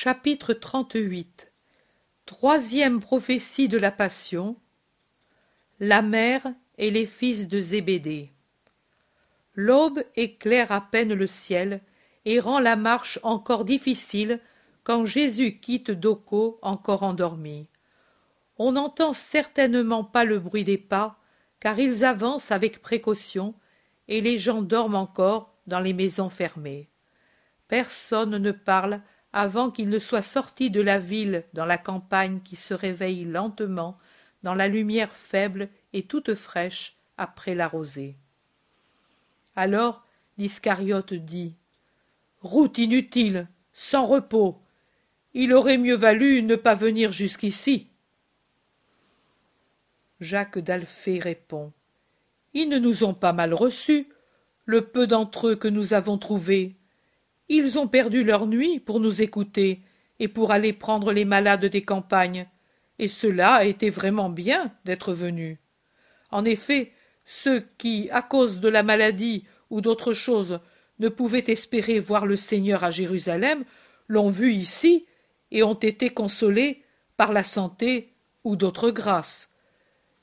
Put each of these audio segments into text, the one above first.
Chapitre 38 Troisième prophétie de la Passion La mère et les fils de Zébédée. L'aube éclaire à peine le ciel et rend la marche encore difficile quand Jésus quitte Doko encore endormi. On n'entend certainement pas le bruit des pas, car ils avancent avec précaution, et les gens dorment encore dans les maisons fermées. Personne ne parle avant qu'il ne soit sorti de la ville dans la campagne qui se réveille lentement dans la lumière faible et toute fraîche après la rosée. Alors l'Iscariote dit Route inutile, sans repos. Il aurait mieux valu ne pas venir jusqu'ici. Jacques d'Alphée répond Ils ne nous ont pas mal reçus, le peu d'entre eux que nous avons trouvés. Ils ont perdu leur nuit pour nous écouter et pour aller prendre les malades des campagnes, et cela a été vraiment bien d'être venus. En effet, ceux qui, à cause de la maladie ou d'autre chose, ne pouvaient espérer voir le Seigneur à Jérusalem, l'ont vu ici et ont été consolés par la santé ou d'autres grâces.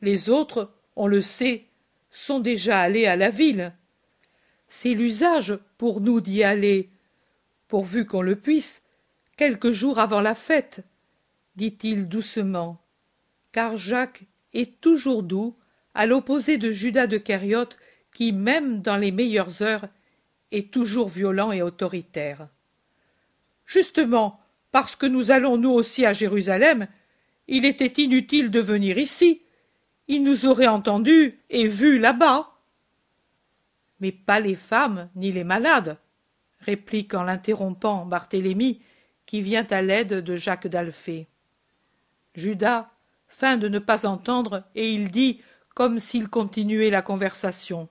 Les autres, on le sait, sont déjà allés à la ville. C'est l'usage pour nous d'y aller, pourvu qu'on le puisse, quelques jours avant la fête, dit-il doucement, car Jacques est toujours doux, à l'opposé de Judas de Kériote, qui, même dans les meilleures heures, est toujours violent et autoritaire. Justement, parce que nous allons nous aussi à Jérusalem, il était inutile de venir ici. Il nous aurait entendus et vus là-bas. Mais pas les femmes ni les malades, réplique en l'interrompant Barthélemy, qui vient à l'aide de Jacques d'Alphée. Judas feint de ne pas entendre, et il dit, comme s'il continuait la conversation.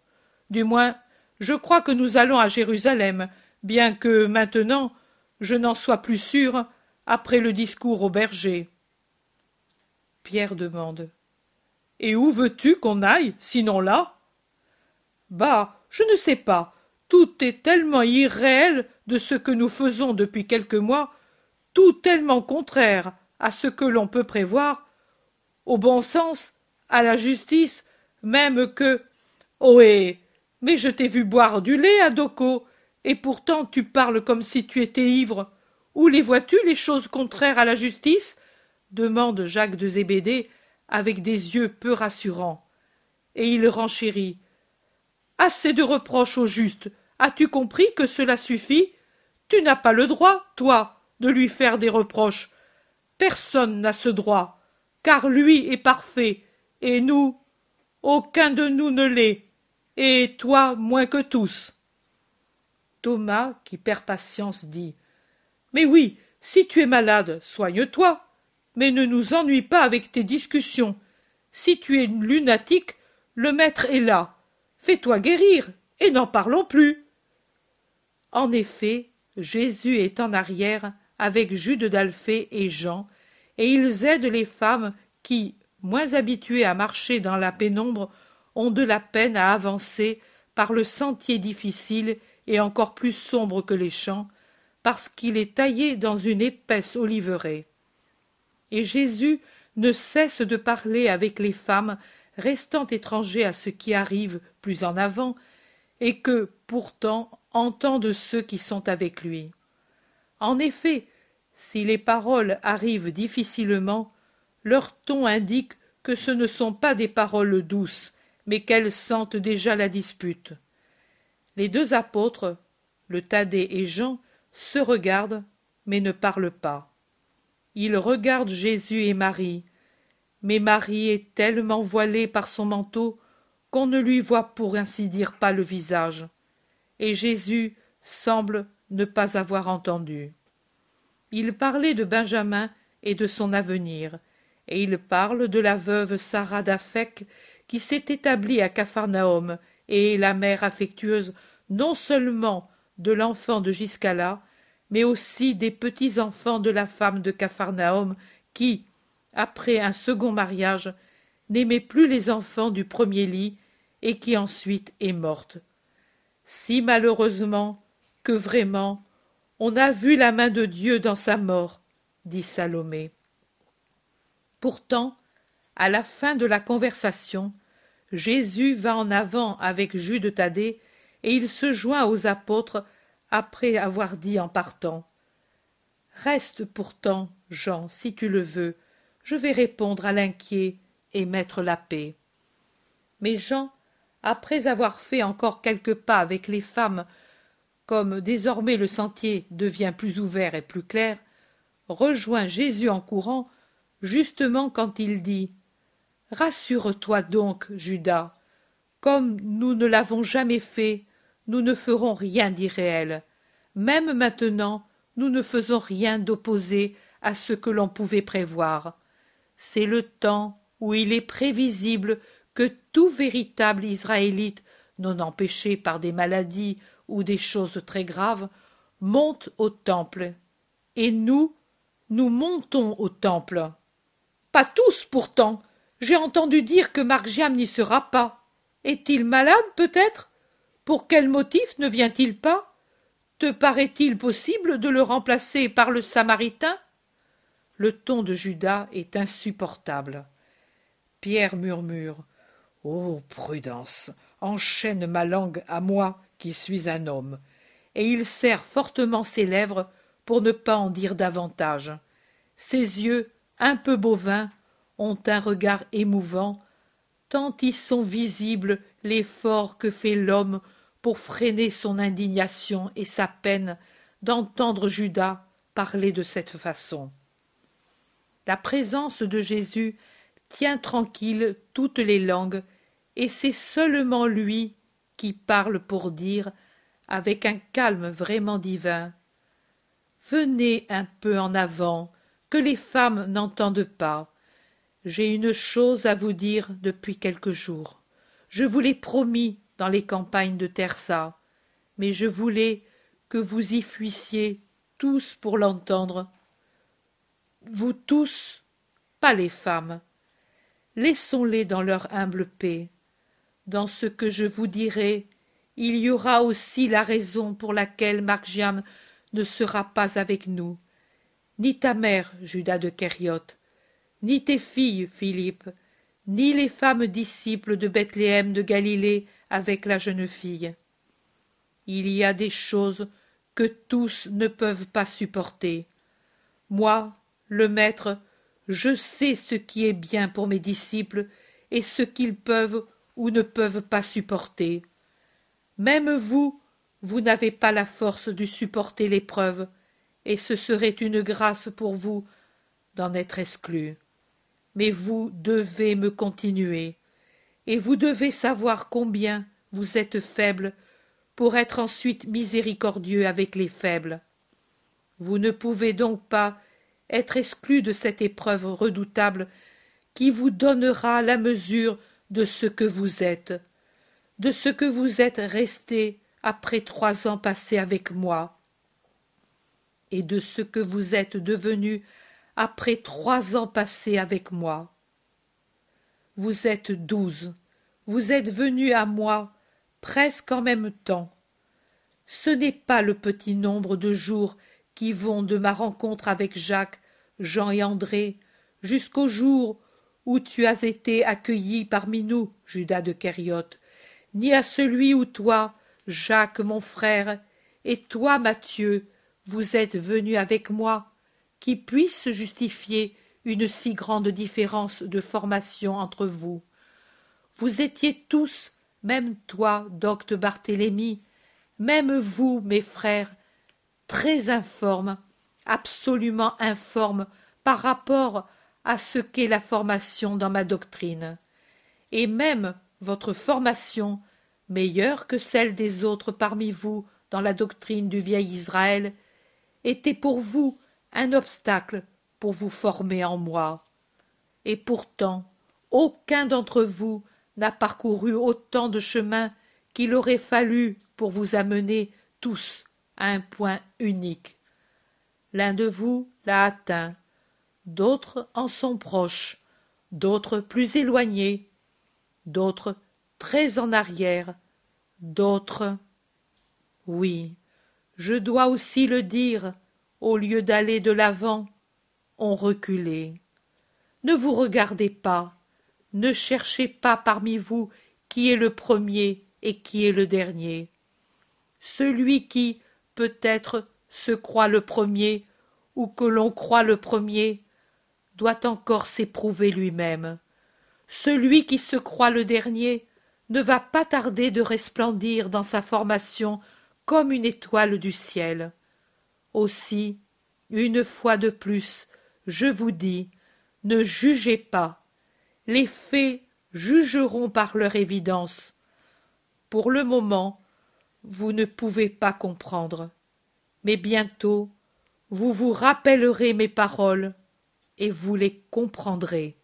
Du moins, je crois que nous allons à Jérusalem, bien que maintenant je n'en sois plus sûr après le discours au berger. Pierre demande. Et où veux tu qu'on aille, sinon là? Bah, je ne sais pas. Tout est tellement irréel de ce que nous faisons depuis quelques mois, tout tellement contraire à ce que l'on peut prévoir, au bon sens, à la justice, même que. Ohé. Mais je t'ai vu boire du lait à Doko, et pourtant tu parles comme si tu étais ivre. Où les vois-tu, les choses contraires à la justice? demande Jacques de Zébédée avec des yeux peu rassurants. Et il renchérit. Assez de reproches au juste. As-tu compris que cela suffit? Tu n'as pas le droit, toi, de lui faire des reproches. Personne n'a ce droit, car lui est parfait, et nous, aucun de nous ne l'est, et toi moins que tous. Thomas, qui perd patience, dit Mais oui, si tu es malade, soigne-toi, mais ne nous ennuie pas avec tes discussions. Si tu es lunatique, le maître est là. Fais-toi guérir, et n'en parlons plus. En effet, Jésus est en arrière avec Jude d'Alphée et Jean, et ils aident les femmes qui, moins habituées à marcher dans la pénombre, ont de la peine à avancer par le sentier difficile et encore plus sombre que les champs, parce qu'il est taillé dans une épaisse oliveraie. Et Jésus ne cesse de parler avec les femmes restant étrangers à ce qui arrive plus en avant, et que, pourtant, entendent ceux qui sont avec lui. En effet, si les paroles arrivent difficilement, leur ton indique que ce ne sont pas des paroles douces, mais qu'elles sentent déjà la dispute. Les deux apôtres, le Thaddée et Jean, se regardent, mais ne parlent pas. Ils regardent Jésus et Marie, mais Marie est tellement voilée par son manteau qu'on ne lui voit pour ainsi dire pas le visage, et Jésus semble ne pas avoir entendu. Il parlait de Benjamin et de son avenir, et il parle de la veuve Sarah d'Aphek qui s'est établie à Capharnaüm et est la mère affectueuse non seulement de l'enfant de Giscala, mais aussi des petits-enfants de la femme de Capharnaüm qui, après un second mariage, n'aimait plus les enfants du premier lit et qui ensuite est morte. Si malheureusement que vraiment On a vu la main de Dieu dans sa mort, dit Salomé. Pourtant, à la fin de la conversation, Jésus va en avant avec Jude Thaddée et il se joint aux apôtres après avoir dit en partant Reste pourtant, Jean, si tu le veux, je vais répondre à l'inquiet et mettre la paix. Mais Jean, après avoir fait encore quelques pas avec les femmes, comme désormais le sentier devient plus ouvert et plus clair, rejoint Jésus en courant, justement quand il dit Rassure-toi donc, Judas, comme nous ne l'avons jamais fait, nous ne ferons rien d'irréel. Même maintenant, nous ne faisons rien d'opposé à ce que l'on pouvait prévoir. C'est le temps où il est prévisible que tout véritable Israélite, non empêché par des maladies ou des choses très graves, monte au temple. Et nous, nous montons au temple. Pas tous pourtant. J'ai entendu dire que Margiam n'y sera pas. Est-il malade peut-être? Pour quel motif ne vient-il pas? Te paraît-il possible de le remplacer par le Samaritain? Le ton de Judas est insupportable. Pierre murmure. Oh. Prudence. Enchaîne ma langue à moi qui suis un homme. Et il serre fortement ses lèvres pour ne pas en dire davantage. Ses yeux, un peu bovins, ont un regard émouvant, tant y sont visibles l'effort que fait l'homme pour freiner son indignation et sa peine d'entendre Judas parler de cette façon. La présence de Jésus tient tranquille toutes les langues, et c'est seulement lui qui parle pour dire, avec un calme vraiment divin, Venez un peu en avant, que les femmes n'entendent pas. J'ai une chose à vous dire depuis quelques jours. Je vous l'ai promis dans les campagnes de Tersa, mais je voulais que vous y fuissiez tous pour l'entendre. Vous tous, pas les femmes. Laissons-les dans leur humble paix. Dans ce que je vous dirai, il y aura aussi la raison pour laquelle Margiam ne sera pas avec nous. Ni ta mère, Judas de Kériote, ni tes filles, Philippe, ni les femmes disciples de Bethléem de Galilée avec la jeune fille. Il y a des choses que tous ne peuvent pas supporter. Moi, le Maître, je sais ce qui est bien pour mes disciples et ce qu'ils peuvent ou ne peuvent pas supporter. Même vous, vous n'avez pas la force de supporter l'épreuve, et ce serait une grâce pour vous d'en être exclu mais vous devez me continuer, et vous devez savoir combien vous êtes faible pour être ensuite miséricordieux avec les faibles. Vous ne pouvez donc pas être exclu de cette épreuve redoutable qui vous donnera la mesure de ce que vous êtes, de ce que vous êtes resté après trois ans passés avec moi, et de ce que vous êtes devenu après trois ans passés avec moi. Vous êtes douze, vous êtes venus à moi presque en même temps. Ce n'est pas le petit nombre de jours qui vont de ma rencontre avec Jacques, Jean et André jusqu'au jour où tu as été accueilli parmi nous, Judas de Kériote, ni à celui où toi, Jacques mon frère, et toi, Matthieu, vous êtes venus avec moi qui puisse justifier une si grande différence de formation entre vous. Vous étiez tous, même toi, docte Barthélemy, même vous, mes frères, très informes, absolument informes par rapport à ce qu'est la formation dans ma doctrine. Et même votre formation, meilleure que celle des autres parmi vous dans la doctrine du vieil Israël, était pour vous un obstacle pour vous former en moi. Et pourtant, aucun d'entre vous n'a parcouru autant de chemin qu'il aurait fallu pour vous amener tous à un point unique. L'un de vous l'a atteint, d'autres en sont proches, d'autres plus éloignés, d'autres très en arrière, d'autres. Oui, je dois aussi le dire, au lieu d'aller de l'avant, ont reculé. Ne vous regardez pas, ne cherchez pas parmi vous qui est le premier et qui est le dernier. Celui qui, peut-être, se croit le premier, ou que l'on croit le premier, doit encore s'éprouver lui-même. Celui qui se croit le dernier ne va pas tarder de resplendir dans sa formation comme une étoile du ciel. Aussi, une fois de plus, je vous dis, ne jugez pas. Les faits jugeront par leur évidence. Pour le moment, vous ne pouvez pas comprendre. Mais bientôt, vous vous rappellerez mes paroles et vous les comprendrez.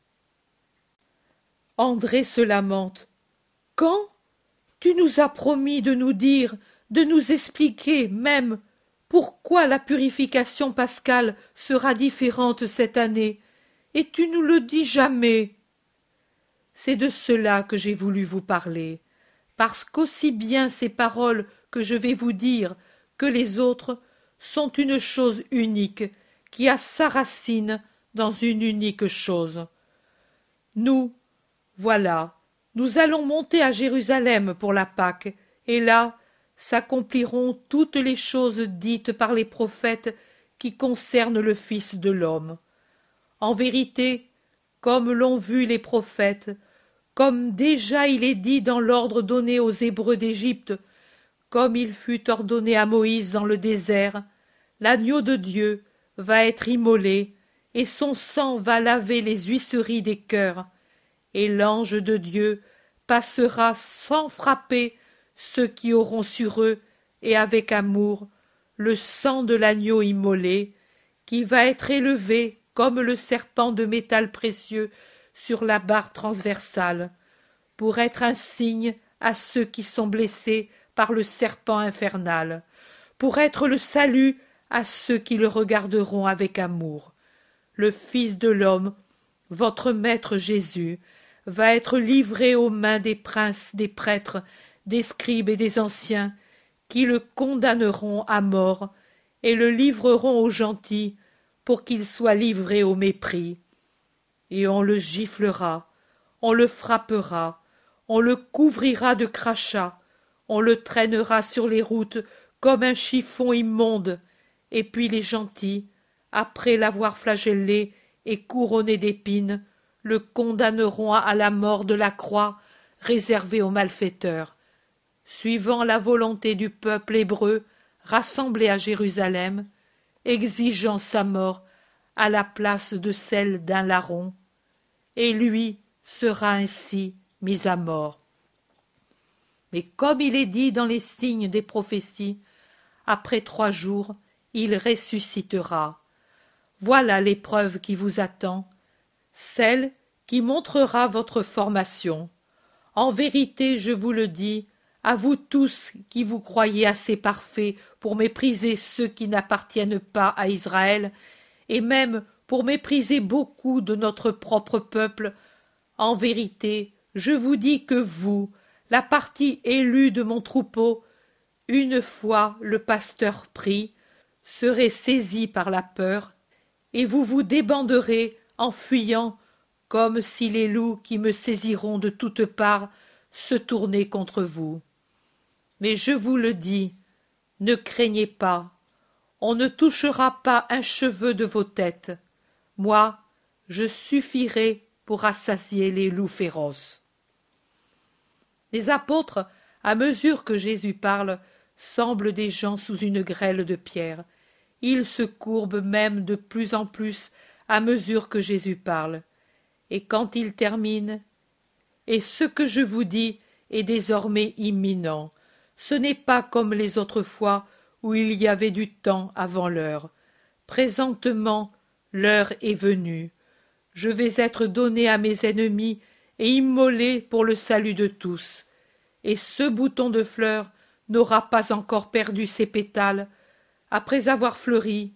André se lamente. Quand Tu nous as promis de nous dire, de nous expliquer même pourquoi la purification pascale sera différente cette année, et tu nous le dis jamais. C'est de cela que j'ai voulu vous parler, parce qu'aussi bien ces paroles que je vais vous dire que les autres sont une chose unique qui a sa racine dans une unique chose. Nous, voilà, nous allons monter à Jérusalem pour la Pâque, et là s'accompliront toutes les choses dites par les prophètes qui concernent le Fils de l'homme. En vérité, comme l'ont vu les prophètes, comme déjà il est dit dans l'ordre donné aux Hébreux d'Égypte, comme il fut ordonné à Moïse dans le désert, l'agneau de Dieu va être immolé, et son sang va laver les huisseries des cœurs, et l'ange de Dieu passera sans frapper ceux qui auront sur eux, et avec amour, le sang de l'agneau immolé, qui va être élevé comme le serpent de métal précieux sur la barre transversale, pour être un signe à ceux qui sont blessés par le serpent infernal, pour être le salut à ceux qui le regarderont avec amour. Le Fils de l'homme, votre Maître Jésus, va être livré aux mains des princes, des prêtres, des scribes et des anciens, qui le condamneront à mort et le livreront aux gentils pour qu'il soit livré au mépris. Et on le giflera, on le frappera, on le couvrira de crachats, on le traînera sur les routes comme un chiffon immonde, et puis les gentils, après l'avoir flagellé et couronné d'épines, le condamneront à la mort de la croix réservée aux malfaiteurs, suivant la volonté du peuple hébreu rassemblé à Jérusalem, exigeant sa mort à la place de celle d'un larron, et lui sera ainsi mis à mort. Mais comme il est dit dans les signes des prophéties, après trois jours il ressuscitera. Voilà l'épreuve qui vous attend, celle qui montrera votre formation. En vérité, je vous le dis, à vous tous qui vous croyez assez parfaits pour mépriser ceux qui n'appartiennent pas à Israël, et même pour mépriser beaucoup de notre propre peuple, en vérité, je vous dis que vous, la partie élue de mon troupeau, une fois le pasteur pris, serez saisis par la peur, et vous vous débanderez en fuyant comme si les loups qui me saisiront de toutes parts se tournaient contre vous. Mais je vous le dis, ne craignez pas, on ne touchera pas un cheveu de vos têtes. Moi, je suffirai pour rassasier les loups féroces. Les apôtres, à mesure que Jésus parle, semblent des gens sous une grêle de pierre. Ils se courbent même de plus en plus à mesure que Jésus parle. Et quand il termine, et ce que je vous dis est désormais imminent, ce n'est pas comme les autres fois où il y avait du temps avant l'heure. Présentement, l'heure est venue. Je vais être donné à mes ennemis et immolé pour le salut de tous. Et ce bouton de fleur n'aura pas encore perdu ses pétales, après avoir fleuri,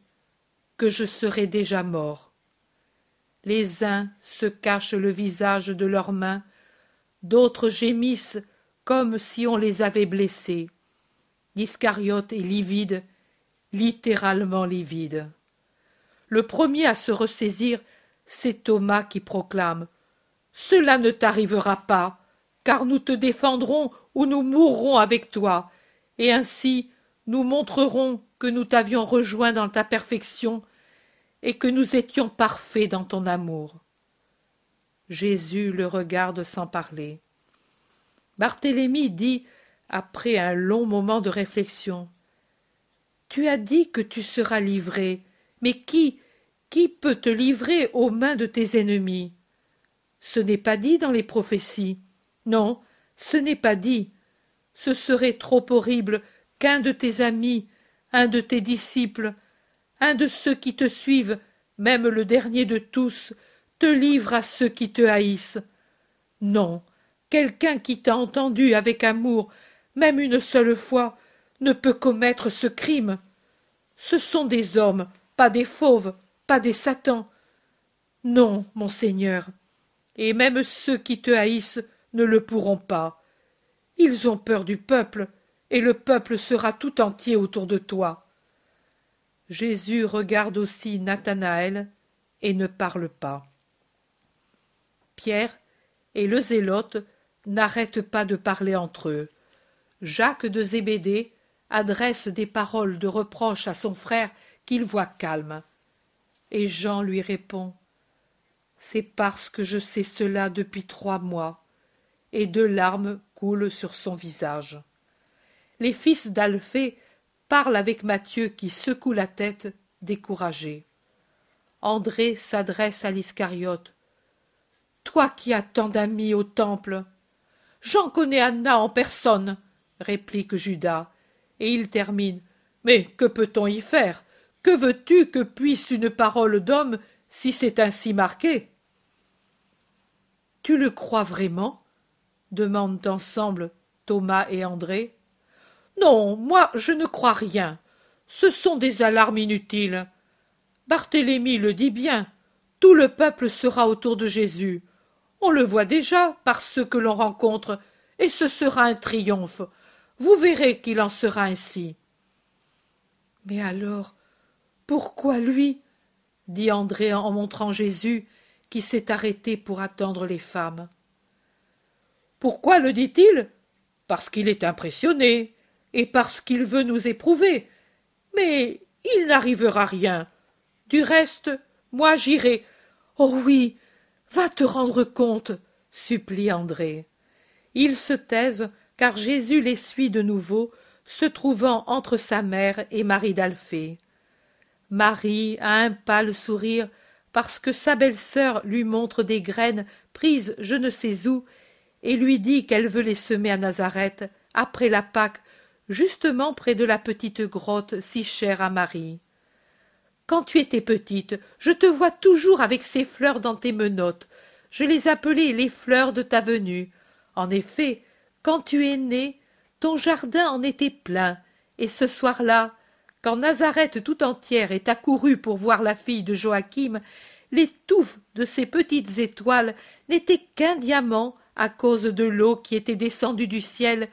que je serai déjà mort. Les uns se cachent le visage de leurs mains, d'autres gémissent comme si on les avait blessés. L'Iscariote est livide littéralement livide. Le premier à se ressaisir, c'est Thomas qui proclame Cela ne t'arrivera pas, car nous te défendrons ou nous mourrons avec toi, et ainsi nous montrerons que nous t'avions rejoint dans ta perfection et que nous étions parfaits dans ton amour. Jésus le regarde sans parler. Barthélemy dit, après un long moment de réflexion Tu as dit que tu seras livré, mais qui, qui peut te livrer aux mains de tes ennemis? Ce n'est pas dit dans les prophéties. Non, ce n'est pas dit. Ce serait trop horrible qu'un de tes amis, un de tes disciples, un de ceux qui te suivent, même le dernier de tous, te livre à ceux qui te haïssent. Non, quelqu'un qui t'a entendu avec amour, même une seule fois, ne peut commettre ce crime. Ce sont des hommes, pas des fauves, pas des satans. Non, mon Seigneur, et même ceux qui te haïssent ne le pourront pas. Ils ont peur du peuple, et le peuple sera tout entier autour de toi. Jésus regarde aussi Nathanaël et ne parle pas. Pierre et le zélote n'arrêtent pas de parler entre eux. Jacques de Zébédée adresse des paroles de reproche à son frère qu'il voit calme. Et Jean lui répond C'est parce que je sais cela depuis trois mois. Et deux larmes coulent sur son visage. Les fils d'Alphée parlent avec Matthieu qui secoue la tête, découragé. André s'adresse à l'Iscariote. Toi qui as tant d'amis au temple. J'en connais Anna en personne, réplique Judas, et il termine. Mais que peut-on y faire? Que veux-tu que puisse une parole d'homme si c'est ainsi marqué? Tu le crois vraiment? demandent ensemble Thomas et André. Non, moi je ne crois rien. Ce sont des alarmes inutiles. Barthélemy le dit bien. Tout le peuple sera autour de Jésus. On le voit déjà par ceux que l'on rencontre, et ce sera un triomphe. Vous verrez qu'il en sera ainsi. Mais alors, pourquoi lui? dit André en montrant Jésus qui s'est arrêté pour attendre les femmes. Pourquoi le dit-il? Parce qu'il est impressionné et parce qu'il veut nous éprouver. Mais il n'arrivera rien. Du reste, moi j'irai. Oh oui, va te rendre compte, supplie André. Ils se taisent, car Jésus les suit de nouveau, se trouvant entre sa mère et Marie d'Alphée. Marie a un pâle sourire parce que sa belle-sœur lui montre des graines prises je ne sais où et lui dit qu'elle veut les semer à Nazareth après la Pâque justement près de la petite grotte si chère à Marie. Quand tu étais petite, je te vois toujours avec ces fleurs dans tes menottes. Je les appelais les fleurs de ta venue. En effet, quand tu es né, ton jardin en était plein, et ce soir-là, quand Nazareth tout entière est accourue pour voir la fille de Joachim, les touffes de ces petites étoiles n'étaient qu'un diamant à cause de l'eau qui était descendue du ciel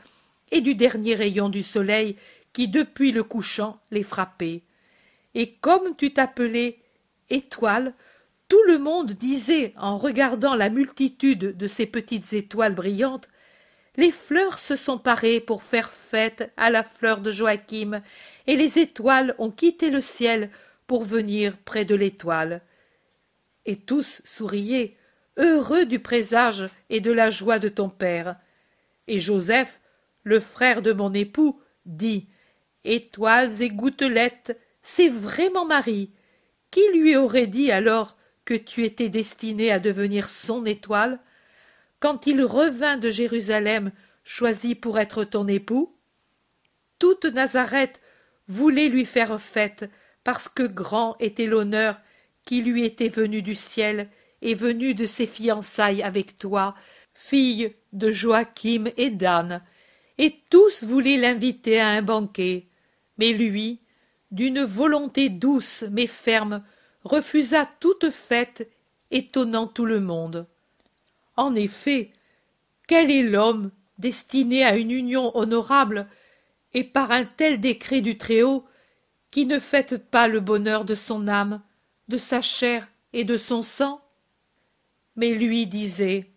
et du dernier rayon du soleil qui depuis le couchant les frappait. Et comme tu t'appelais étoile, tout le monde disait en regardant la multitude de ces petites étoiles brillantes les fleurs se sont parées pour faire fête à la fleur de Joachim, et les étoiles ont quitté le ciel pour venir près de l'étoile. Et tous souriaient, heureux du présage et de la joie de ton père. Et Joseph, le frère de mon époux, dit Étoiles et gouttelettes, c'est vraiment Marie. Qui lui aurait dit alors que tu étais destiné à devenir son étoile? Quand il revint de Jérusalem choisi pour être ton époux? Toute Nazareth voulait lui faire fête parce que grand était l'honneur qui lui était venu du ciel et venu de ses fiançailles avec toi, fille de Joachim et d'Anne, et tous voulaient l'inviter à un banquet. Mais lui, d'une volonté douce mais ferme, refusa toute fête, étonnant tout le monde. En effet, quel est l'homme destiné à une union honorable, et par un tel décret du Très-Haut, qui ne fête pas le bonheur de son âme, de sa chair et de son sang? Mais lui disait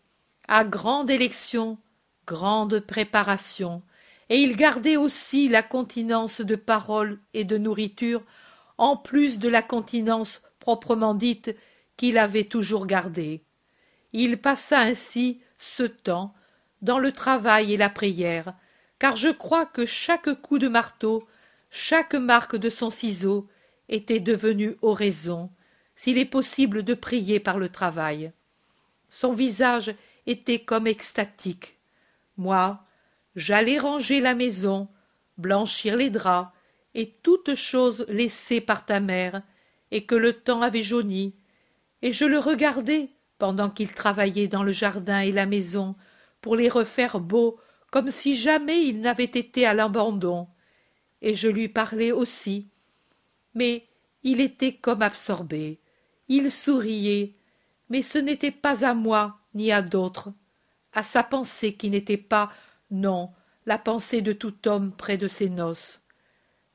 À grande élection, grande préparation, et il gardait aussi la continence de parole et de nourriture, en plus de la continence proprement dite qu'il avait toujours gardée. Il passa ainsi ce temps dans le travail et la prière, car je crois que chaque coup de marteau, chaque marque de son ciseau était devenu oraison, s'il est possible de prier par le travail. Son visage était comme extatique. Moi, j'allais ranger la maison, blanchir les draps, et toutes choses laissées par ta mère, et que le temps avait jauni, et je le regardais pendant qu'il travaillait dans le jardin et la maison, pour les refaire beaux comme si jamais il n'avait été à l'abandon, et je lui parlais aussi. Mais il était comme absorbé, il souriait, mais ce n'était pas à moi ni à d'autres, à sa pensée qui n'était pas, non, la pensée de tout homme près de ses noces.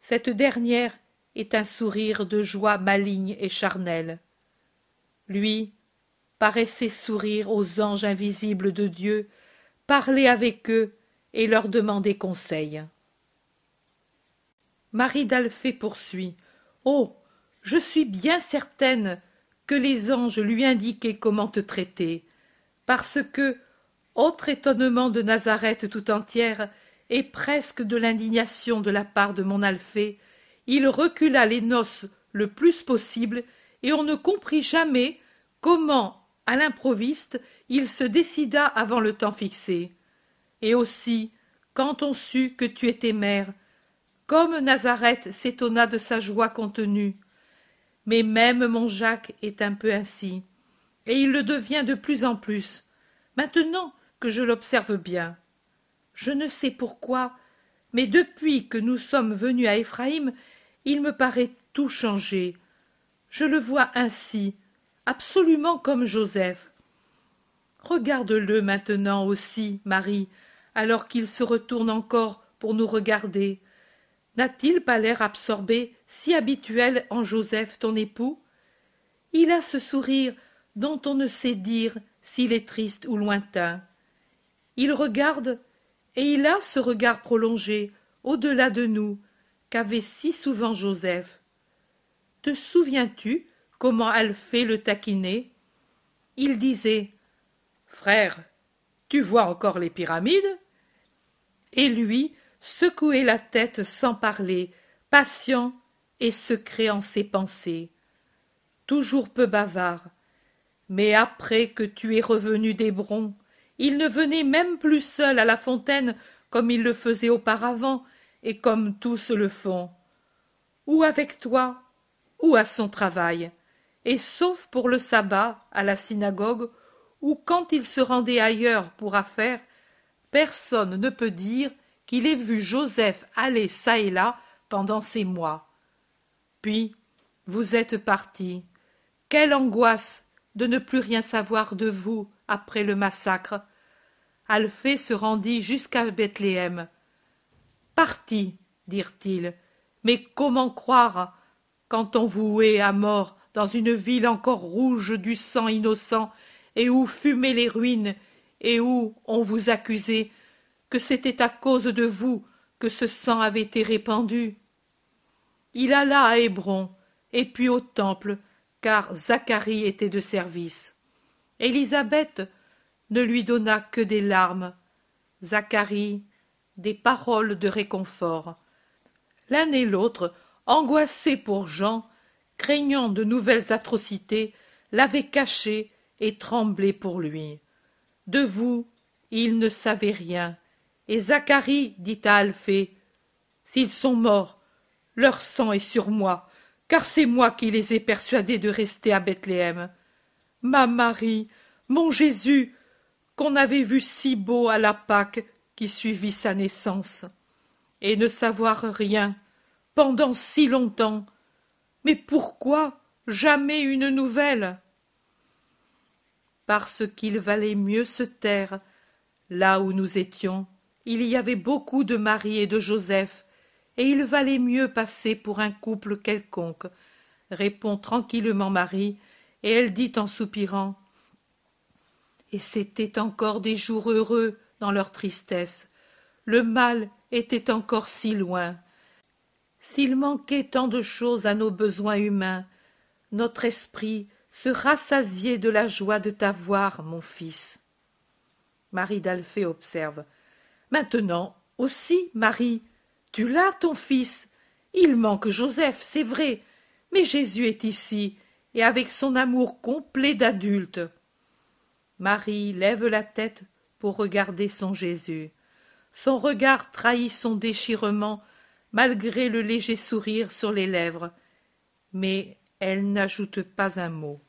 Cette dernière est un sourire de joie maligne et charnelle. Lui paraissait sourire aux anges invisibles de Dieu, parler avec eux et leur demander conseil. Marie d'Alphée poursuit. Oh. Je suis bien certaine que les anges lui indiquaient comment te traiter, parce que, autre étonnement de Nazareth tout entière, et presque de l'indignation de la part de mon Alphée, il recula les noces le plus possible, et on ne comprit jamais comment, à l'improviste, il se décida avant le temps fixé. Et aussi, quand on sut que tu étais mère, comme Nazareth s'étonna de sa joie contenue. Mais même mon Jacques est un peu ainsi, et il le devient de plus en plus, maintenant que je l'observe bien. Je ne sais pourquoi, mais depuis que nous sommes venus à Éphraïm, il me paraît tout changé. Je le vois ainsi, absolument comme Joseph. Regarde-le maintenant aussi, Marie, alors qu'il se retourne encore pour nous regarder. N'a-t-il pas l'air absorbé, si habituel en Joseph, ton époux? Il a ce sourire dont on ne sait dire s'il est triste ou lointain. Il regarde, et il a ce regard prolongé, au-delà de nous, qu'avait si souvent Joseph. Te souviens-tu comment Alphée le taquinait Il disait Frère, tu vois encore les pyramides? Et lui secouait la tête sans parler, patient et secret en ses pensées. Toujours peu bavard. Mais après que tu es revenu d'Hébron, il ne venait même plus seul à la fontaine comme il le faisait auparavant et comme tous le font. Ou avec toi, ou à son travail, et sauf pour le sabbat à la synagogue, ou quand il se rendait ailleurs pour affaires, personne ne peut dire qu'il ait vu Joseph aller çà et là pendant ces mois. Puis, vous êtes parti. Quelle angoisse de ne plus rien savoir de vous après le massacre. Alphée se rendit jusqu'à Bethléem. Parti, dirent-ils, mais comment croire, quand on vouait à mort dans une ville encore rouge du sang innocent et où fumaient les ruines et où on vous accusait que c'était à cause de vous que ce sang avait été répandu? Il alla à hébron et puis au temple car zacharie était de service. Élisabeth ne lui donna que des larmes. Zacharie des paroles de réconfort. L'un et l'autre angoissés pour jean craignant de nouvelles atrocités l'avaient caché et tremblé pour lui. De vous il ne savait rien. Et zacharie dit à alphée s'ils sont morts leur sang est sur moi car c'est moi qui les ai persuadés de rester à bethléem. Ma marie mon jésus qu'on avait vu si beau à la pâque qui suivit sa naissance et ne savoir rien pendant si longtemps mais pourquoi jamais une nouvelle? Parce qu'il valait mieux se taire là où nous étions il y avait beaucoup de marie et de joseph et il valait mieux passer pour un couple quelconque, répond tranquillement Marie, et elle dit en soupirant. Et c'étaient encore des jours heureux dans leur tristesse. Le mal était encore si loin. S'il manquait tant de choses à nos besoins humains, notre esprit se rassasiait de la joie de t'avoir, mon fils. Marie d'Alphée observe. Maintenant aussi, Marie, tu l'as, ton fils. Il manque Joseph, c'est vrai, mais Jésus est ici, et avec son amour complet d'adulte. Marie lève la tête pour regarder son Jésus. Son regard trahit son déchirement, malgré le léger sourire sur les lèvres, mais elle n'ajoute pas un mot.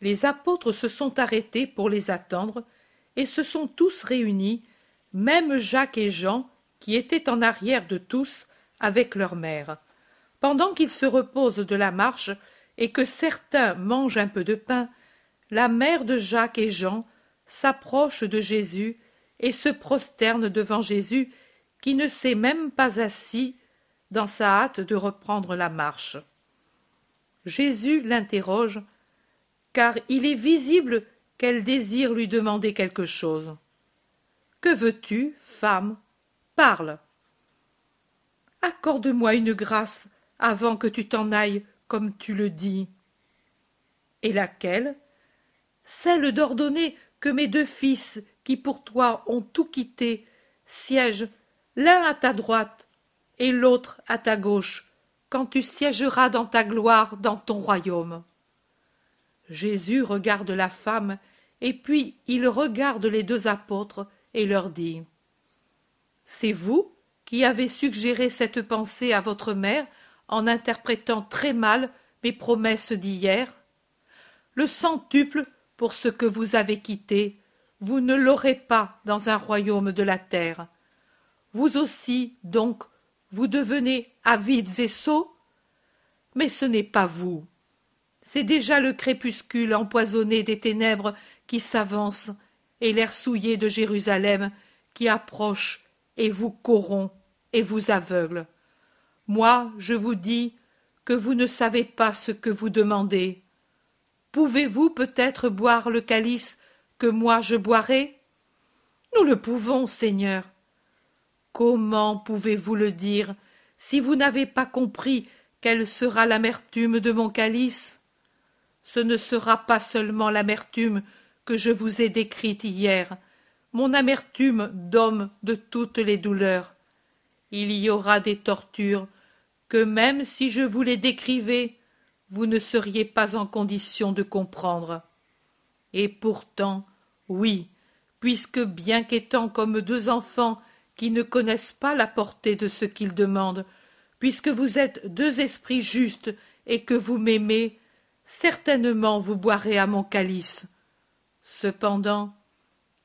Les apôtres se sont arrêtés pour les attendre, et se sont tous réunis, même Jacques et Jean, qui étaient en arrière de tous, avec leur mère. Pendant qu'ils se reposent de la marche, et que certains mangent un peu de pain, la mère de Jacques et Jean s'approche de Jésus et se prosterne devant Jésus qui ne s'est même pas assis dans sa hâte de reprendre la marche. Jésus l'interroge, car il est visible qu'elle désire lui demander quelque chose. Que veux-tu, femme? Parle. Accorde-moi une grâce avant que tu t'en ailles, comme tu le dis. Et laquelle? Celle d'ordonner que mes deux fils, qui pour toi ont tout quitté, siègent l'un à ta droite et l'autre à ta gauche, quand tu siégeras dans ta gloire dans ton royaume. Jésus regarde la femme, et puis il regarde les deux apôtres et leur dit C'est vous qui avez suggéré cette pensée à votre mère en interprétant très mal mes promesses d'hier? Le centuple pour ce que vous avez quitté, vous ne l'aurez pas dans un royaume de la terre. Vous aussi donc vous devenez avides et sots mais ce n'est pas vous. C'est déjà le crépuscule empoisonné des ténèbres qui s'avance et l'air souillé de jérusalem qui approche et vous corrompt et vous aveugle. Moi je vous dis que vous ne savez pas ce que vous demandez pouvez-vous peut-être boire le calice que moi je boirai? Nous le pouvons seigneur. Comment pouvez-vous le dire si vous n'avez pas compris quelle sera l'amertume de mon calice? Ce ne sera pas seulement l'amertume que je vous ai décrite hier mon amertume d'homme de toutes les douleurs. Il y aura des tortures que même si je vous les décrivais vous ne seriez pas en condition de comprendre et pourtant oui puisque bien qu'étant comme deux enfants qui ne connaissent pas la portée de ce qu'ils demandent, puisque vous êtes deux esprits justes et que vous m'aimez, certainement vous boirez à mon calice. Cependant,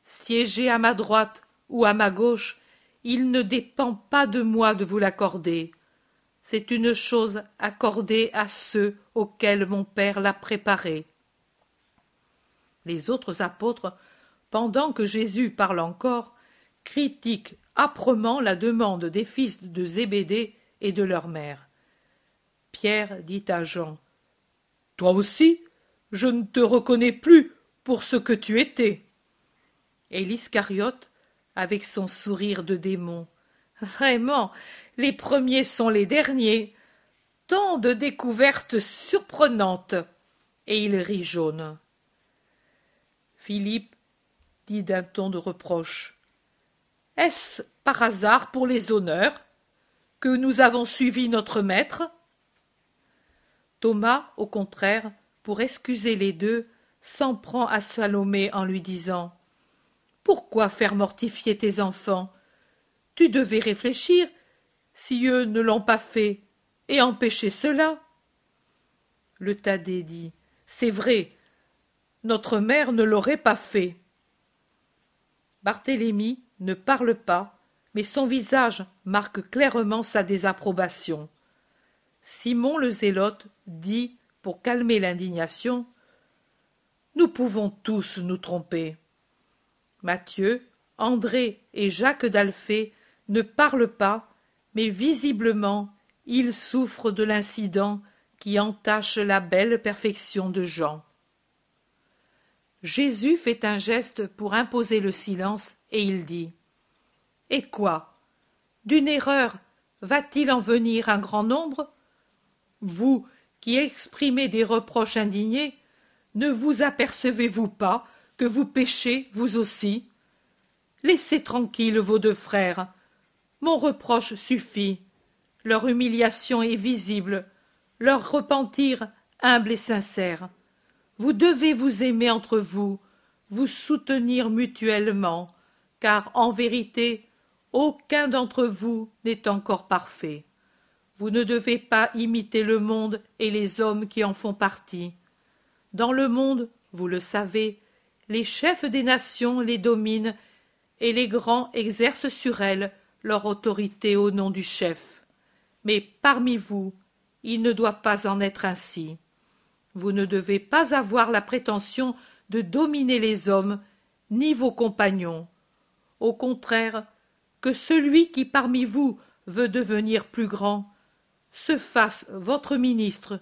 siégez à ma droite ou à ma gauche, il ne dépend pas de moi de vous l'accorder. C'est une chose accordée à ceux auxquels mon Père l'a préparée. Les autres apôtres, pendant que Jésus parle encore, critiquent âprement la demande des fils de Zébédée et de leur mère. Pierre dit à Jean Toi aussi, je ne te reconnais plus pour ce que tu étais. Et l'Iscariote, avec son sourire de démon Vraiment, les premiers sont les derniers. Tant de découvertes surprenantes. Et il rit jaune. Philippe dit d'un ton de reproche est-ce par hasard pour les honneurs que nous avons suivi notre maître? Thomas, au contraire, pour excuser les deux, s'en prend à Salomé en lui disant Pourquoi faire mortifier tes enfants? Tu devais réfléchir, si eux ne l'ont pas fait, et empêcher cela. Le Thaddée dit C'est vrai, notre mère ne l'aurait pas fait. Barthélemy, ne parle pas, mais son visage marque clairement sa désapprobation. Simon le Zélote dit, pour calmer l'indignation, Nous pouvons tous nous tromper. Matthieu, André et Jacques d'Alphée ne parlent pas, mais visiblement il souffre de l'incident qui entache la belle perfection de Jean. Jésus fait un geste pour imposer le silence et il dit Et quoi? D'une erreur va-t-il en venir un grand nombre? Vous qui exprimez des reproches indignés, ne vous apercevez-vous pas que vous péchez vous aussi? Laissez tranquilles vos deux frères. Mon reproche suffit. Leur humiliation est visible, leur repentir humble et sincère. Vous devez vous aimer entre vous, vous soutenir mutuellement, car en vérité aucun d'entre vous n'est encore parfait. Vous ne devez pas imiter le monde et les hommes qui en font partie. Dans le monde, vous le savez, les chefs des nations les dominent et les grands exercent sur elles leur autorité au nom du chef. Mais parmi vous, il ne doit pas en être ainsi. Vous ne devez pas avoir la prétention de dominer les hommes, ni vos compagnons. Au contraire, que celui qui parmi vous veut devenir plus grand se fasse votre ministre,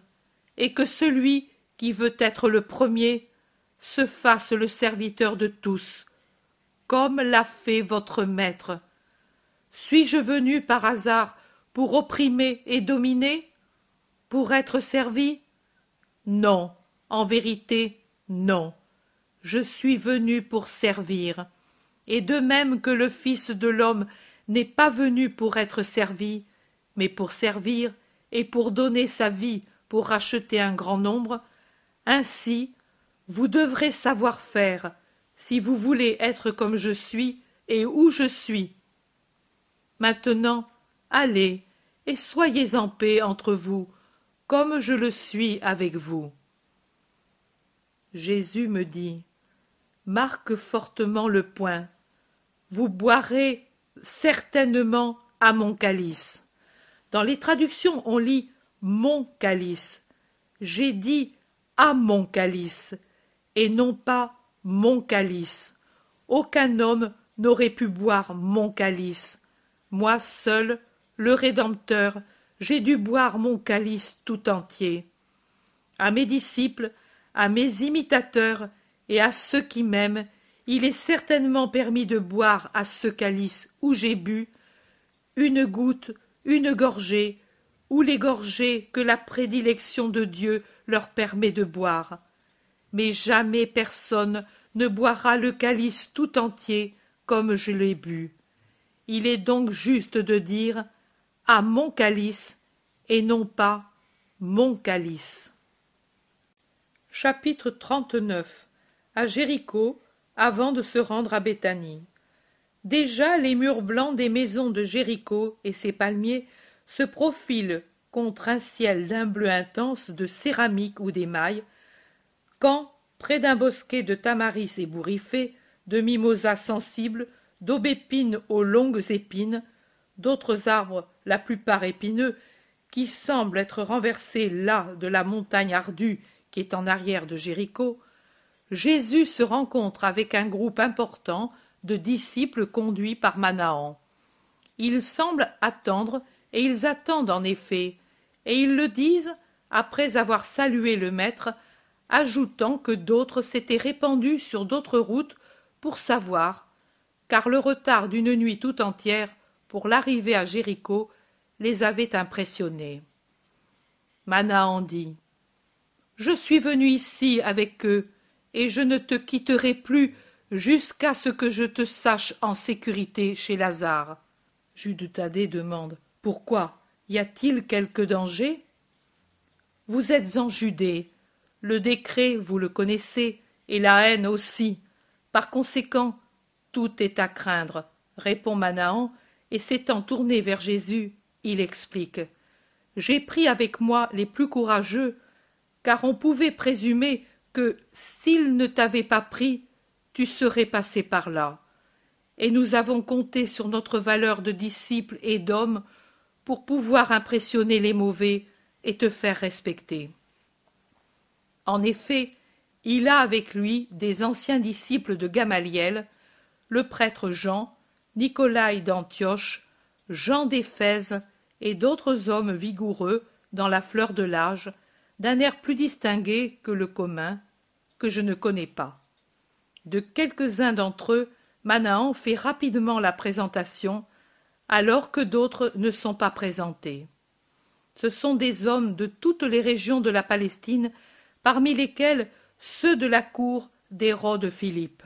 et que celui qui veut être le premier se fasse le serviteur de tous, comme l'a fait votre maître. Suis-je venu par hasard pour opprimer et dominer Pour être servi? Non, en vérité, non. Je suis venu pour servir. Et de même que le Fils de l'homme n'est pas venu pour être servi, mais pour servir et pour donner sa vie pour racheter un grand nombre, ainsi vous devrez savoir faire si vous voulez être comme je suis et où je suis. Maintenant, allez et soyez en paix entre vous, comme je le suis avec vous. Jésus me dit Marque fortement le point. Vous boirez certainement à mon calice. Dans les traductions, on lit mon calice. J'ai dit à mon calice et non pas mon calice. Aucun homme n'aurait pu boire mon calice. Moi seul, le Rédempteur, j'ai dû boire mon calice tout entier. À mes disciples, à mes imitateurs et à ceux qui m'aiment, il est certainement permis de boire à ce calice où j'ai bu une goutte, une gorgée, ou les gorgées que la prédilection de Dieu leur permet de boire. Mais jamais personne ne boira le calice tout entier comme je l'ai bu. Il est donc juste de dire à mon calice et non pas mon calice. Chapitre 39 À Jéricho, avant de se rendre à Béthanie. Déjà les murs blancs des maisons de Jéricho et ses palmiers se profilent contre un ciel d'un bleu intense de céramique ou d'émail, quand, près d'un bosquet de tamaris ébouriffés, de mimosas sensibles, d'aubépines aux longues épines, d'autres arbres, la plupart épineux, qui semblent être renversés là de la montagne ardue qui est en arrière de Jéricho, Jésus se rencontre avec un groupe important de disciples conduits par Manahan. Ils semblent attendre, et ils attendent en effet, et ils le disent après avoir salué le maître, ajoutant que d'autres s'étaient répandus sur d'autres routes pour savoir, car le retard d'une nuit tout entière pour l'arrivée à Jéricho les avait impressionnés. Manahan dit Je suis venu ici avec eux, et je ne te quitterai plus jusqu'à ce que je te sache en sécurité chez Lazare. Jude Thaddée demande Pourquoi? Y a-t-il quelque danger? Vous êtes en Judée. Le décret, vous le connaissez, et la haine aussi. Par conséquent, tout est à craindre, répond Manahan, et s'étant tourné vers Jésus, il explique. J'ai pris avec moi les plus courageux, car on pouvait présumer que s'ils ne t'avaient pas pris, tu serais passé par là. Et nous avons compté sur notre valeur de disciple et d'homme pour pouvoir impressionner les mauvais et te faire respecter. En effet, il a avec lui des anciens disciples de Gamaliel, le prêtre Jean, Nicolas d'Antioche, Jean d'Éphèse et d'autres hommes vigoureux dans la fleur de l'âge, d'un air plus distingué que le commun, que je ne connais pas. De quelques-uns d'entre eux, Manahan fait rapidement la présentation, alors que d'autres ne sont pas présentés. Ce sont des hommes de toutes les régions de la Palestine, parmi lesquels ceux de la cour d'Hérode Philippe.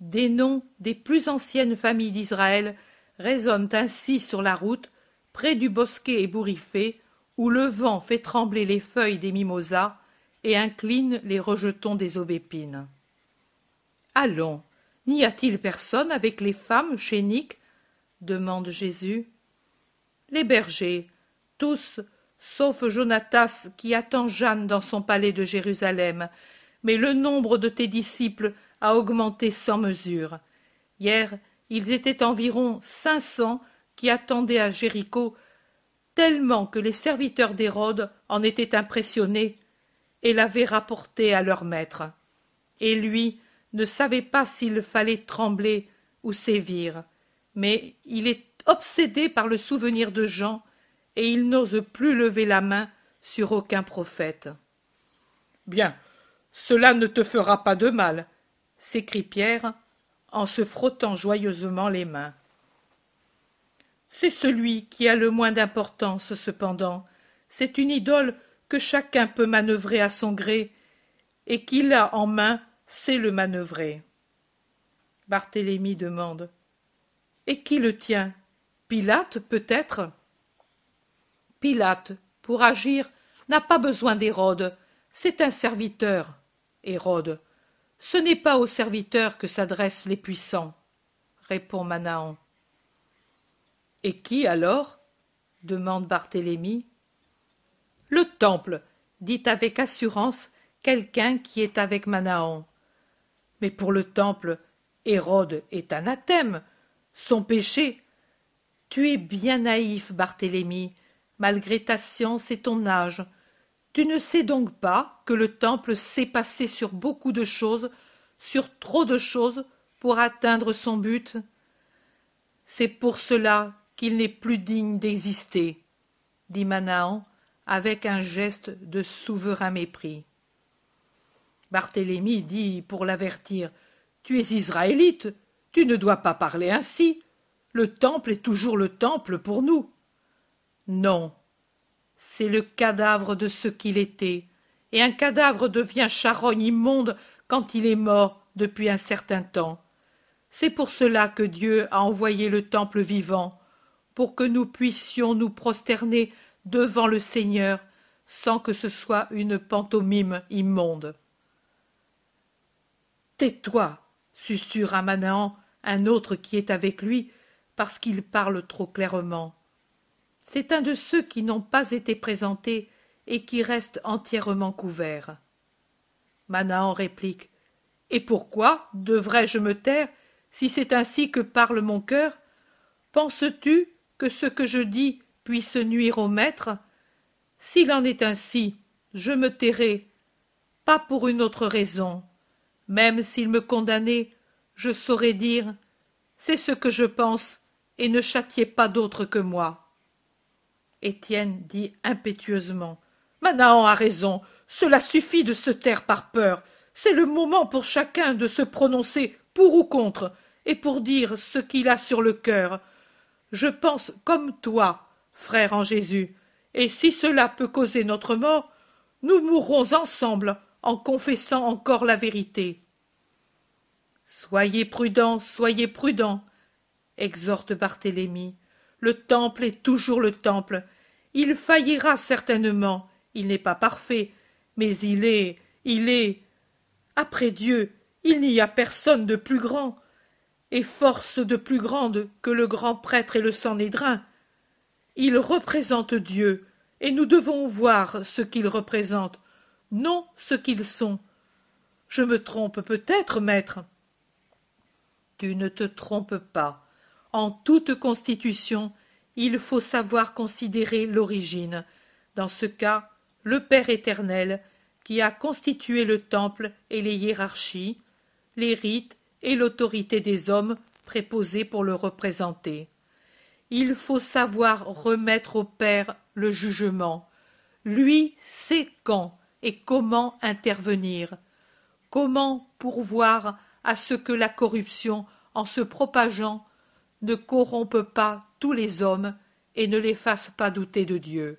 Des noms des plus anciennes familles d'Israël résonnent ainsi sur la route, près du bosquet ébouriffé, où le vent fait trembler les feuilles des mimosas et incline les rejetons des aubépines. Allons, n'y a-t-il personne avec les femmes chez Nick? demande Jésus. Les bergers, tous, sauf Jonatas qui attend Jeanne dans son palais de Jérusalem, mais le nombre de tes disciples a augmenté sans mesure. Hier, ils étaient environ cinq cents qui attendaient à Jéricho, tellement que les serviteurs d'Hérode en étaient impressionnés et l'avaient rapporté à leur maître. Et lui ne savait pas s'il fallait trembler ou sévir, mais il est obsédé par le souvenir de Jean, et il n'ose plus lever la main sur aucun prophète. Bien, cela ne te fera pas de mal, s'écrie Pierre en se frottant joyeusement les mains. C'est celui qui a le moins d'importance, cependant. C'est une idole que chacun peut manœuvrer à son gré, et qui l'a en main sait le manœuvrer. Barthélemy demande. Et qui le tient? Pilate, peut-être? Pilate, pour agir, n'a pas besoin d'Hérode. C'est un serviteur. Hérode. Ce n'est pas aux serviteurs que s'adressent les puissants, répond Manahan. Et qui alors? demande Barthélemy. Le temple, dit avec assurance quelqu'un qui est avec Manahan. Mais pour le temple, Hérode est anathème. Son péché. Tu es bien naïf, Barthélemy, malgré ta science et ton âge. Tu ne sais donc pas que le temple sait passer sur beaucoup de choses, sur trop de choses, pour atteindre son but? C'est pour cela qu'il n'est plus digne d'exister, dit Manahan avec un geste de souverain mépris. Barthélemy dit pour l'avertir Tu es israélite, tu ne dois pas parler ainsi. Le temple est toujours le temple pour nous. Non, c'est le cadavre de ce qu'il était, et un cadavre devient charogne immonde quand il est mort depuis un certain temps. C'est pour cela que Dieu a envoyé le temple vivant, pour que nous puissions nous prosterner devant le Seigneur sans que ce soit une pantomime immonde. Tais-toi, susurre Manahan un autre qui est avec lui, parce qu'il parle trop clairement. C'est un de ceux qui n'ont pas été présentés et qui restent entièrement couverts. Manahan réplique. Et pourquoi devrais-je me taire si c'est ainsi que parle mon cœur? Penses-tu que ce que je dis puisse nuire au maître? S'il en est ainsi, je me tairai, pas pour une autre raison. Même s'il me condamnait, je saurais dire C'est ce que je pense, et ne châtiez pas d'autre que moi. Étienne dit impétueusement. Manahan a raison. Cela suffit de se taire par peur. C'est le moment pour chacun de se prononcer pour ou contre, et pour dire ce qu'il a sur le cœur. Je pense comme toi, frère en Jésus, et si cela peut causer notre mort, nous mourrons ensemble en confessant encore la vérité. Soyez prudents, soyez prudents, exhorte Barthélemy. Le temple est toujours le temple, il faillira certainement. Il n'est pas parfait, mais il est, il est. Après Dieu, il n'y a personne de plus grand, et force de plus grande que le grand prêtre et le Sanhédrin. Il représente Dieu, et nous devons voir ce qu'ils représentent, non ce qu'ils sont. Je me trompe peut-être, maître? Tu ne te trompes pas. En toute constitution, il faut savoir considérer l'origine. Dans ce cas, le Père éternel, qui a constitué le temple et les hiérarchies, les rites et l'autorité des hommes préposés pour le représenter. il faut savoir remettre au Père le jugement. Lui sait quand et comment intervenir, comment pourvoir à ce que la corruption, en se propageant, ne corrompe pas tous les hommes et ne les fasse pas douter de Dieu.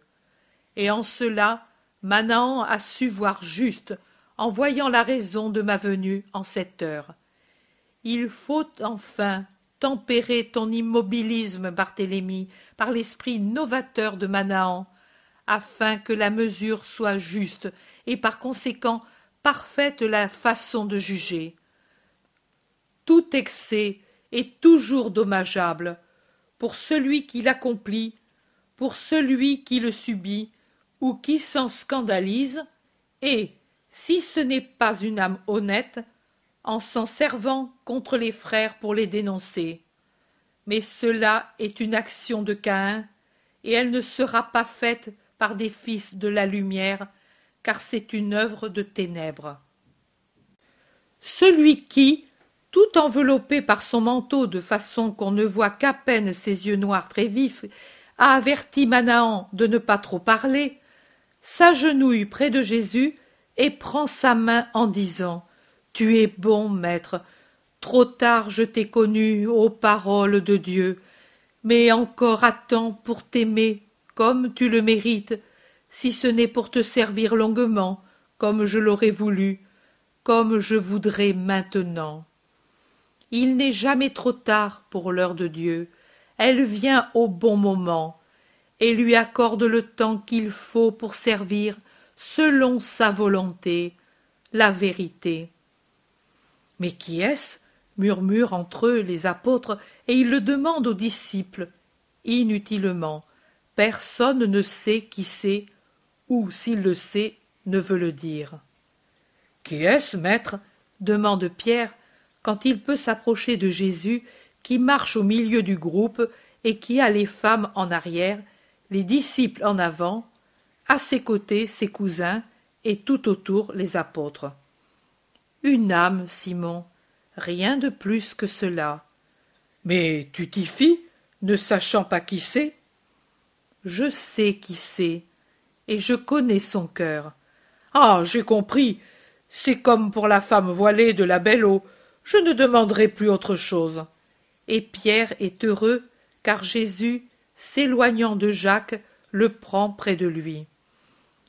Et en cela, Manaan a su voir juste en voyant la raison de ma venue en cette heure. Il faut enfin tempérer ton immobilisme, Barthélemy, par l'esprit novateur de Manaan, afin que la mesure soit juste et par conséquent parfaite la façon de juger. Tout excès est toujours dommageable pour celui qui l'accomplit, pour celui qui le subit ou qui s'en scandalise, et, si ce n'est pas une âme honnête, en s'en servant contre les frères pour les dénoncer. Mais cela est une action de Caïn, et elle ne sera pas faite par des fils de la lumière, car c'est une œuvre de ténèbres. Celui qui, tout enveloppé par son manteau de façon qu'on ne voit qu'à peine ses yeux noirs très vifs, a averti Manaan de ne pas trop parler, s'agenouille près de Jésus et prend sa main en disant tu es bon, maître. Trop tard je t'ai connu, ô parole de Dieu. Mais encore à temps pour t'aimer, comme tu le mérites, si ce n'est pour te servir longuement, comme je l'aurais voulu, comme je voudrais maintenant. Il n'est jamais trop tard pour l'heure de Dieu. Elle vient au bon moment, et lui accorde le temps qu'il faut pour servir, selon sa volonté, la vérité. Mais qui est-ce? murmurent entre eux les apôtres, et ils le demandent aux disciples. Inutilement. Personne ne sait qui c'est, ou s'il le sait, ne veut le dire. Qui est-ce, maître? demande Pierre, quand il peut s'approcher de Jésus, qui marche au milieu du groupe et qui a les femmes en arrière, les disciples en avant, à ses côtés ses cousins, et tout autour les apôtres. Une âme, Simon, rien de plus que cela. Mais tu t'y fies, ne sachant pas qui c'est? Je sais qui c'est, et je connais son cœur. Ah, j'ai compris. C'est comme pour la femme voilée de la belle eau. Je ne demanderai plus autre chose. Et Pierre est heureux, car Jésus, s'éloignant de Jacques, le prend près de lui.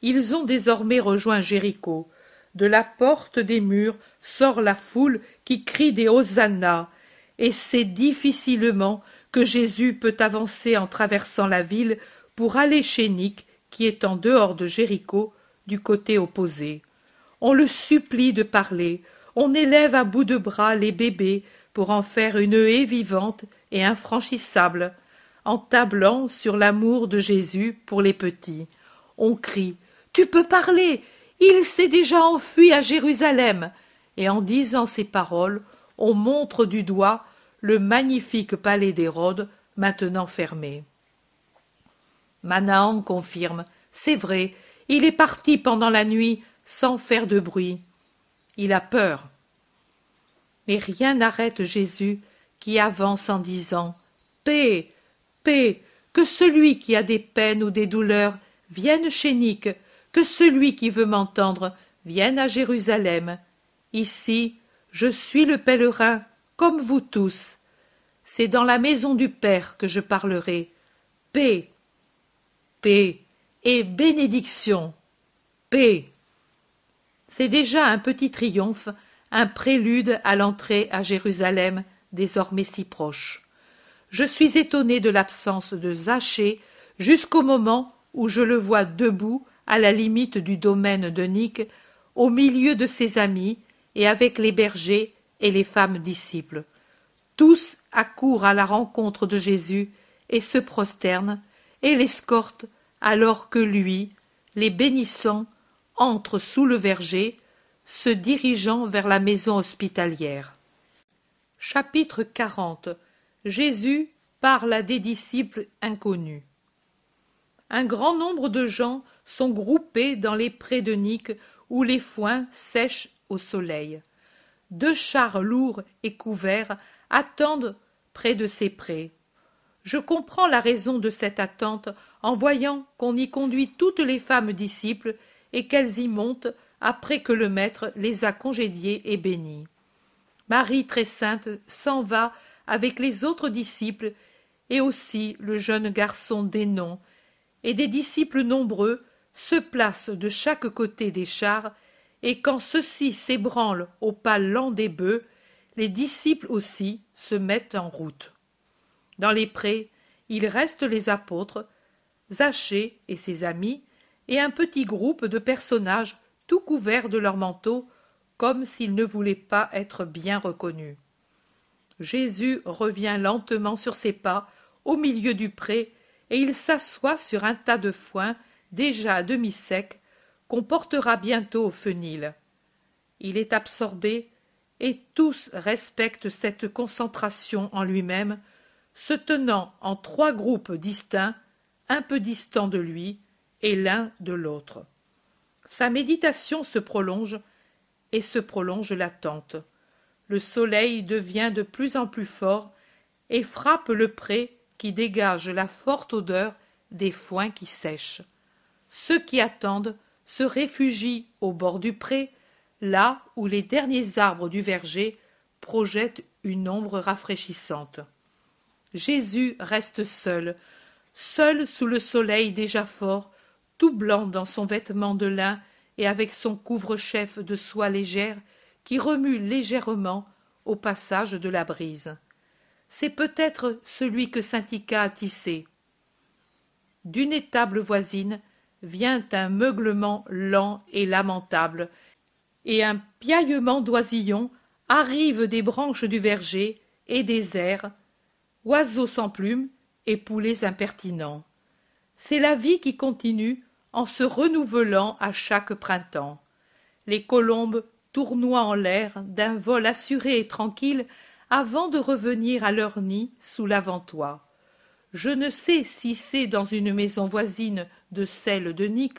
Ils ont désormais rejoint Jéricho. De la porte des murs sort la foule qui crie des hosannas, et c'est difficilement que Jésus peut avancer en traversant la ville pour aller chez Nick, qui est en dehors de Jéricho, du côté opposé. On le supplie de parler, on élève à bout de bras les bébés pour en faire une haie vivante et infranchissable, en tablant sur l'amour de Jésus pour les petits. On crie Tu peux parler il s'est déjà enfui à Jérusalem. Et en disant ces paroles, on montre du doigt le magnifique palais d'Hérode, maintenant fermé. Manaan confirme. C'est vrai, il est parti pendant la nuit sans faire de bruit. Il a peur. Mais rien n'arrête Jésus qui avance en disant Paix, paix, que celui qui a des peines ou des douleurs vienne chez Nick, que celui qui veut m'entendre vienne à Jérusalem. Ici, je suis le pèlerin, comme vous tous. C'est dans la maison du Père que je parlerai. Paix, paix et bénédiction. Paix. C'est déjà un petit triomphe, un prélude à l'entrée à Jérusalem, désormais si proche. Je suis étonné de l'absence de Zachée jusqu'au moment où je le vois debout à la limite du domaine de Nick, au milieu de ses amis et avec les bergers et les femmes disciples. Tous accourent à la rencontre de Jésus et se prosternent et l'escortent alors que lui, les bénissant, entre sous le verger, se dirigeant vers la maison hospitalière. Chapitre 40 Jésus parle à des disciples inconnus. Un grand nombre de gens sont groupés dans les prés de Nick où les foins sèchent au soleil. Deux chars lourds et couverts attendent près de ces prés. je comprends la raison de cette attente en voyant qu'on y conduit toutes les femmes disciples et qu'elles y montent après que le maître les a congédiées et bénies marie très sainte s'en va avec les autres disciples et aussi le jeune garçon d'Hénon, et des disciples nombreux se placent de chaque côté des chars, et quand ceux-ci s'ébranlent au pas lent des bœufs, les disciples aussi se mettent en route. Dans les prés, il reste les apôtres, Zachée et ses amis, et un petit groupe de personnages tout couverts de leurs manteaux, comme s'ils ne voulaient pas être bien reconnus. Jésus revient lentement sur ses pas au milieu du pré, et il s'assoit sur un tas de foin déjà à demi sec qu'on portera bientôt au fenil. Il est absorbé, et tous respectent cette concentration en lui-même, se tenant en trois groupes distincts, un peu distants de lui, et l'un de l'autre. Sa méditation se prolonge, et se prolonge l'attente. Le soleil devient de plus en plus fort et frappe le pré qui dégage la forte odeur des foins qui sèchent. Ceux qui attendent se réfugient au bord du pré, là où les derniers arbres du verger projettent une ombre rafraîchissante. Jésus reste seul, seul sous le soleil déjà fort, tout blanc dans son vêtement de lin et avec son couvre-chef de soie légère qui remue légèrement au passage de la brise. C'est peut-être celui que Saint-Ica a tissé. D'une étable voisine vient un meuglement lent et lamentable, et un piaillement d'oisillons arrive des branches du verger et des airs, oiseaux sans plumes et poulets impertinents. C'est la vie qui continue en se renouvelant à chaque printemps. Les colombes tournoient en l'air d'un vol assuré et tranquille avant de revenir à leur nid sous l'avant-toit. Je ne sais si c'est dans une maison voisine de celle de Nick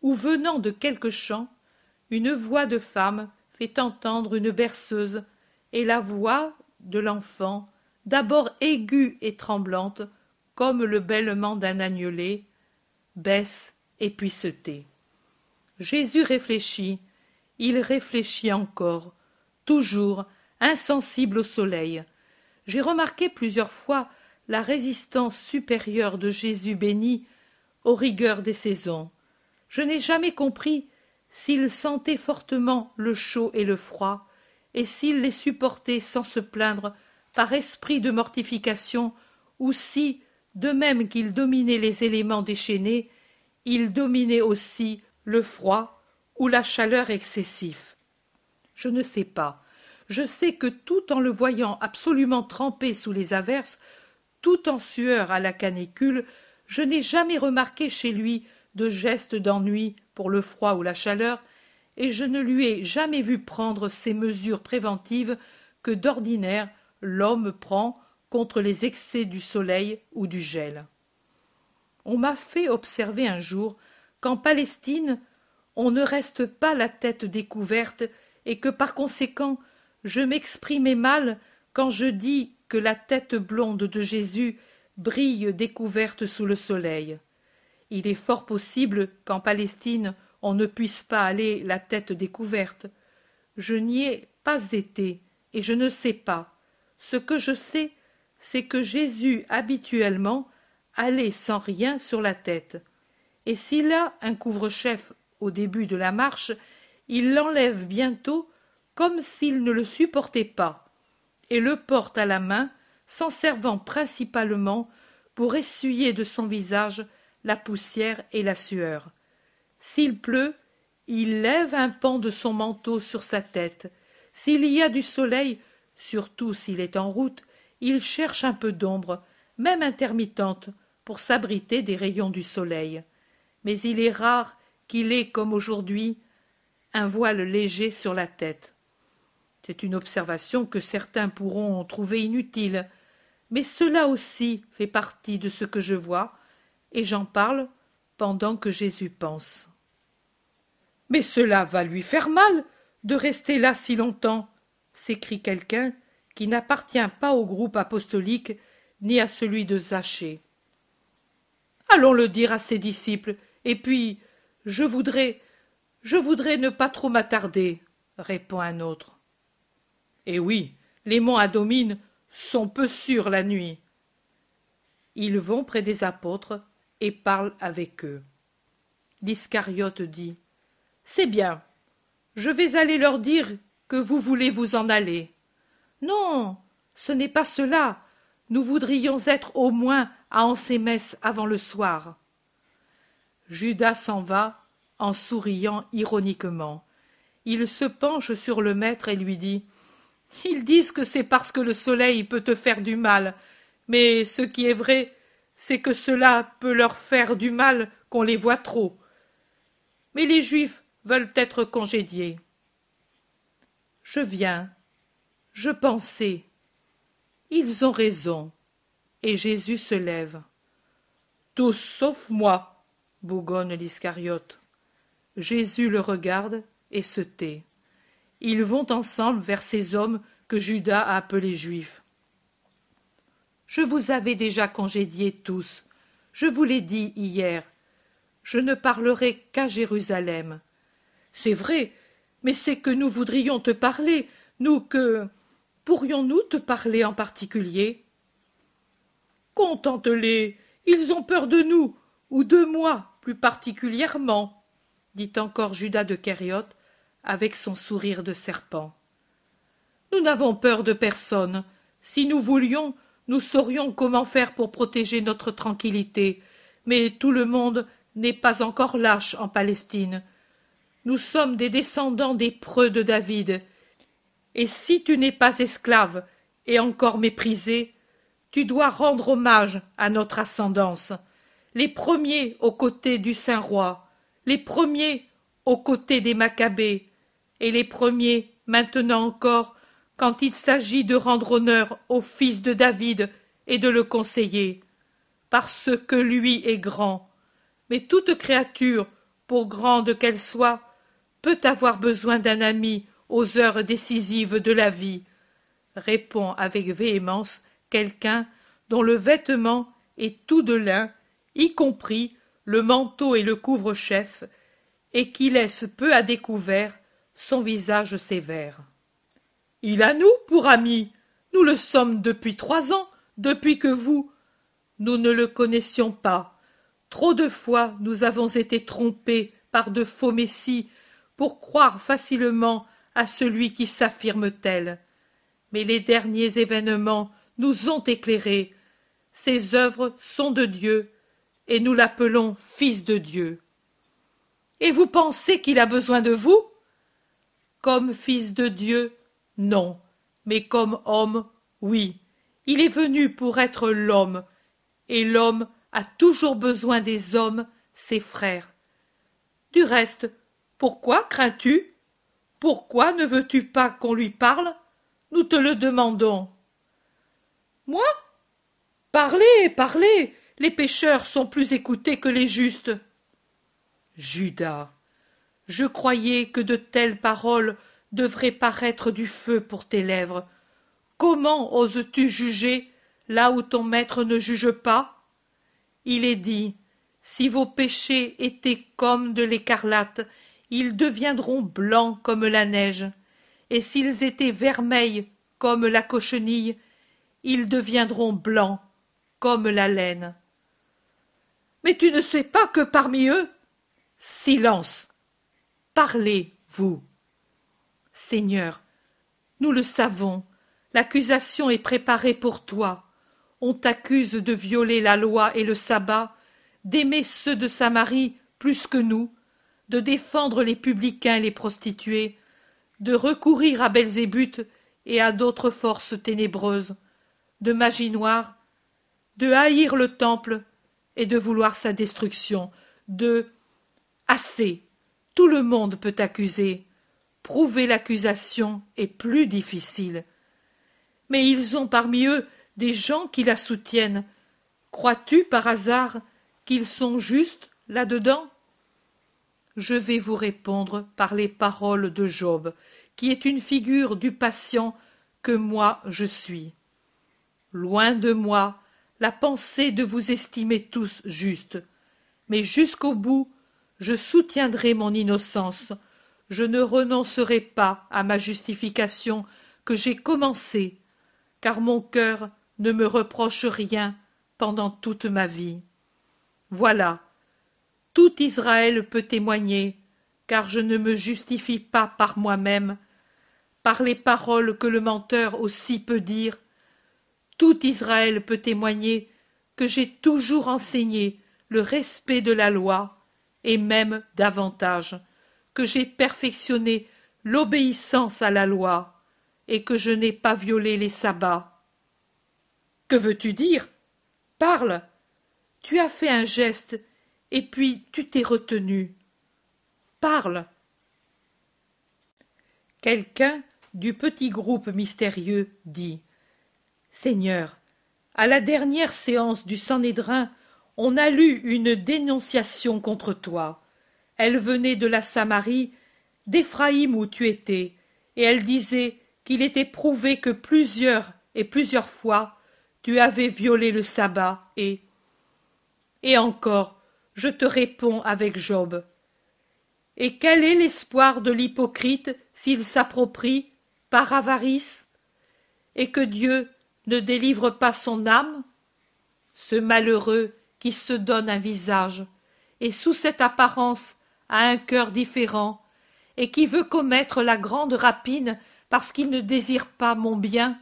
ou venant de quelque champ, une voix de femme fait entendre une berceuse et la voix de l'enfant, d'abord aiguë et tremblante, comme le bêlement d'un agnelet, baisse puis se tait. Jésus réfléchit, il réfléchit encore, toujours insensible au soleil. J'ai remarqué plusieurs fois la résistance supérieure de Jésus béni aux rigueurs des saisons. Je n'ai jamais compris s'il sentait fortement le chaud et le froid, et s'il les supportait sans se plaindre par esprit de mortification, ou si, de même qu'il dominait les éléments déchaînés, il dominait aussi le froid ou la chaleur excessif. Je ne sais pas. Je sais que tout en le voyant absolument trempé sous les averses, tout en sueur à la canicule, je n'ai jamais remarqué chez lui de geste d'ennui pour le froid ou la chaleur, et je ne lui ai jamais vu prendre ces mesures préventives que d'ordinaire l'homme prend contre les excès du soleil ou du gel on m'a fait observer un jour qu'en Palestine on ne reste pas la tête découverte et que par conséquent je m'exprimais mal quand je dis que la tête blonde de Jésus brille découverte sous le soleil. Il est fort possible qu'en Palestine on ne puisse pas aller la tête découverte. Je n'y ai pas été et je ne sais pas. Ce que je sais, c'est que Jésus habituellement aller sans rien sur la tête. Et s'il a un couvre-chef au début de la marche, il l'enlève bientôt comme s'il ne le supportait pas, et le porte à la main, s'en servant principalement pour essuyer de son visage la poussière et la sueur. S'il pleut, il lève un pan de son manteau sur sa tête. S'il y a du soleil, surtout s'il est en route, il cherche un peu d'ombre, même intermittente, pour s'abriter des rayons du soleil. Mais il est rare qu'il ait, comme aujourd'hui, un voile léger sur la tête. C'est une observation que certains pourront trouver inutile, mais cela aussi fait partie de ce que je vois, et j'en parle pendant que Jésus pense. Mais cela va lui faire mal de rester là si longtemps, s'écrie quelqu'un qui n'appartient pas au groupe apostolique ni à celui de Zachée. Allons le dire à ses disciples, et puis je voudrais je voudrais ne pas trop m'attarder, répond un autre. Eh oui, les monts Adomine sont peu sûrs la nuit. Ils vont près des apôtres et parlent avec eux. L'Iscariote dit C'est bien, je vais aller leur dire que vous voulez vous en aller. Non, ce n'est pas cela. Nous voudrions être au moins à Ansémès avant le soir. Judas s'en va en souriant ironiquement. Il se penche sur le maître et lui dit Ils disent que c'est parce que le soleil peut te faire du mal, mais ce qui est vrai, c'est que cela peut leur faire du mal qu'on les voit trop. Mais les Juifs veulent être congédiés. Je viens. Je pensais. Ils ont raison. Et Jésus se lève. Tous sauf moi, bougonne l'Iscariote. Jésus le regarde et se tait. Ils vont ensemble vers ces hommes que Judas a appelés juifs. Je vous avais déjà congédiés tous. Je vous l'ai dit hier. Je ne parlerai qu'à Jérusalem. C'est vrai, mais c'est que nous voudrions te parler, nous que. Pourrions-nous te parler en particulier? Contente-les, ils ont peur de nous, ou de moi plus particulièrement dit encore Judas de Kériote avec son sourire de serpent. Nous n'avons peur de personne. Si nous voulions, nous saurions comment faire pour protéger notre tranquillité, mais tout le monde n'est pas encore lâche en Palestine. Nous sommes des descendants des preux de David. Et si tu n'es pas esclave et encore méprisé, tu dois rendre hommage à notre ascendance, les premiers aux côtés du saint roi, les premiers aux côtés des Maccabées, et les premiers maintenant encore quand il s'agit de rendre honneur au fils de David et de le conseiller, parce que lui est grand. Mais toute créature, pour grande qu'elle soit, peut avoir besoin d'un ami aux heures décisives de la vie, répond avec véhémence quelqu'un dont le vêtement est tout de lin, y compris le manteau et le couvre-chef, et qui laisse peu à découvert son visage sévère. Il a nous pour amis. Nous le sommes depuis trois ans, depuis que vous. Nous ne le connaissions pas. Trop de fois nous avons été trompés par de faux messies pour croire facilement à celui qui s'affirme tel. Mais les derniers événements nous ont éclairés. Ses œuvres sont de Dieu, et nous l'appelons Fils de Dieu. Et vous pensez qu'il a besoin de vous? Comme Fils de Dieu, non, mais comme homme, oui. Il est venu pour être l'homme, et l'homme a toujours besoin des hommes, ses frères. Du reste, pourquoi crains-tu? Pourquoi ne veux-tu pas qu'on lui parle? Nous te le demandons. Moi? Parlez, parlez les pécheurs sont plus écoutés que les justes. Judas, je croyais que de telles paroles devraient paraître du feu pour tes lèvres. Comment oses-tu juger là où ton maître ne juge pas? Il est dit si vos péchés étaient comme de l'écarlate, ils deviendront blancs comme la neige, et s'ils étaient vermeils comme la cochenille, ils deviendront blancs comme la laine. Mais tu ne sais pas que parmi eux. Silence. Parlez, vous. Seigneur, nous le savons, l'accusation est préparée pour toi. On t'accuse de violer la loi et le sabbat, d'aimer ceux de Samarie plus que nous, de défendre les publicains et les prostituées, de recourir à Belzébuth et à d'autres forces ténébreuses, de magie noire, de haïr le temple et de vouloir sa destruction, de assez. Tout le monde peut accuser. Prouver l'accusation est plus difficile. Mais ils ont parmi eux des gens qui la soutiennent. Crois-tu par hasard qu'ils sont justes là-dedans? Je vais vous répondre par les paroles de Job, qui est une figure du patient que moi je suis. Loin de moi la pensée de vous estimer tous justes. Mais jusqu'au bout, je soutiendrai mon innocence. Je ne renoncerai pas à ma justification que j'ai commencée, car mon cœur ne me reproche rien pendant toute ma vie. Voilà. Tout Israël peut témoigner, car je ne me justifie pas par moi-même, par les paroles que le menteur aussi peut dire. Tout Israël peut témoigner que j'ai toujours enseigné le respect de la loi, et même davantage, que j'ai perfectionné l'obéissance à la loi, et que je n'ai pas violé les sabbats. Que veux-tu dire? Parle. Tu as fait un geste, et puis tu t'es retenu. Parle. Quelqu'un du petit groupe mystérieux dit Seigneur, à la dernière séance du Sanhédrin, on a lu une dénonciation contre toi. Elle venait de la Samarie, d'Éphraïm où tu étais, et elle disait qu'il était prouvé que plusieurs et plusieurs fois tu avais violé le sabbat et et encore je te réponds avec job et quel est l'espoir de l'hypocrite s'il s'approprie par avarice et que dieu ne délivre pas son âme ce malheureux qui se donne un visage et sous cette apparence a un cœur différent et qui veut commettre la grande rapine parce qu'il ne désire pas mon bien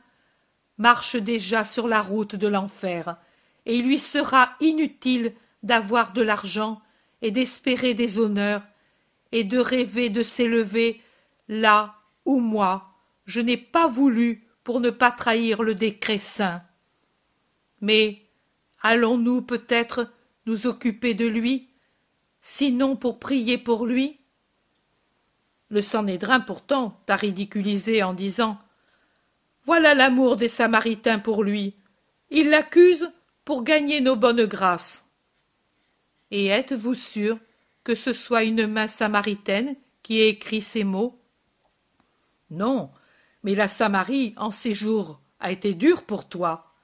marche déjà sur la route de l'enfer et il lui sera inutile d'avoir de l'argent et d'espérer des honneurs et de rêver de s'élever là où moi je n'ai pas voulu pour ne pas trahir le décret saint. Mais allons-nous peut-être nous occuper de lui sinon pour prier pour lui? Le sanhédrin pourtant t'a ridiculisé en disant voilà l'amour des samaritains pour lui. Ils l'accusent pour gagner nos bonnes grâces. Et êtes-vous sûr que ce soit une main samaritaine qui ait écrit ces mots? Non mais la samarie en ces jours a été dure pour toi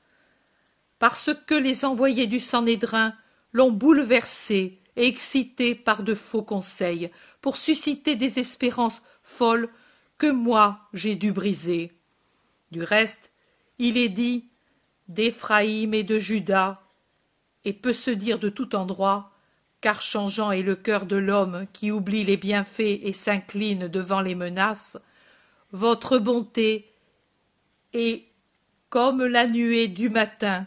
parce que les envoyés du sanhédrin l'ont bouleversé et excité par de faux conseils pour susciter des espérances folles que moi j'ai dû briser. Du reste il est dit d'éphraïm et de juda et peut se dire de tout endroit car changeant est le cœur de l'homme qui oublie les bienfaits et s'incline devant les menaces votre bonté. Est comme la nuée du matin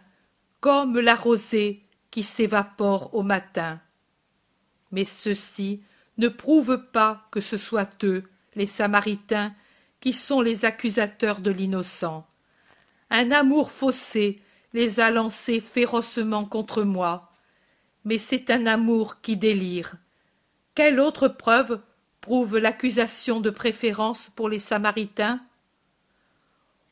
comme la rosée qui s'évapore au matin. Mais ceci ne prouve pas que ce soit eux les samaritains qui sont les accusateurs de l'innocent. Un amour faussé les a lancés férocement contre moi. Mais c'est un amour qui délire. Quelle autre preuve l'accusation de préférence pour les samaritains?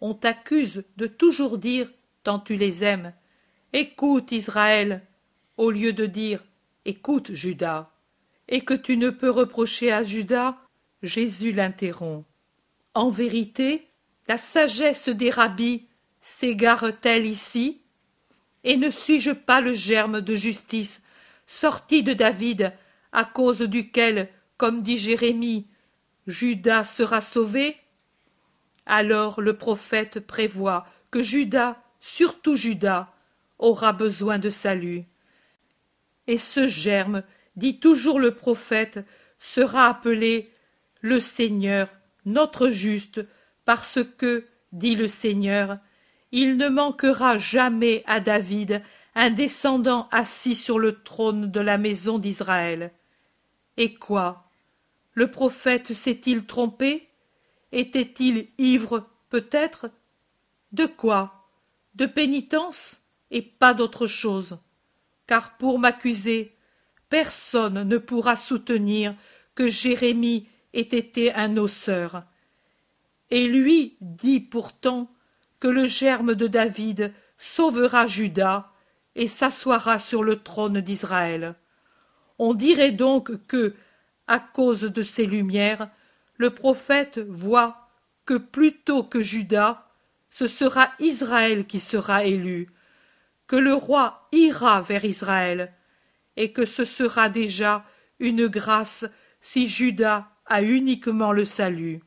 On t'accuse de toujours dire tant tu les aimes. Écoute israël au lieu de dire écoute judas et que tu ne peux reprocher à judas jésus l'interrompt. En vérité la sagesse des rabbis s'égare t elle ici? Et ne suis-je pas le germe de justice sorti de david à cause duquel comme dit jérémie judas sera sauvé. Alors le prophète prévoit que judas surtout judas aura besoin de salut. Et ce germe dit toujours le prophète sera appelé le seigneur notre juste parce que dit le seigneur il ne manquera jamais à david un descendant assis sur le trône de la maison d'israël. Et quoi? Le prophète s'est-il trompé? Était-il ivre peut-être? De quoi? De pénitence? Et pas d'autre chose. Car pour m'accuser personne ne pourra soutenir que jérémie ait été un osseur et lui dit pourtant que le germe de david sauvera juda et s'assoira sur le trône d'israël. On dirait donc que à cause de ces lumières le prophète voit que plutôt que juda ce sera israël qui sera élu que le roi ira vers Israël, et que ce sera déjà une grâce si Judas a uniquement le salut.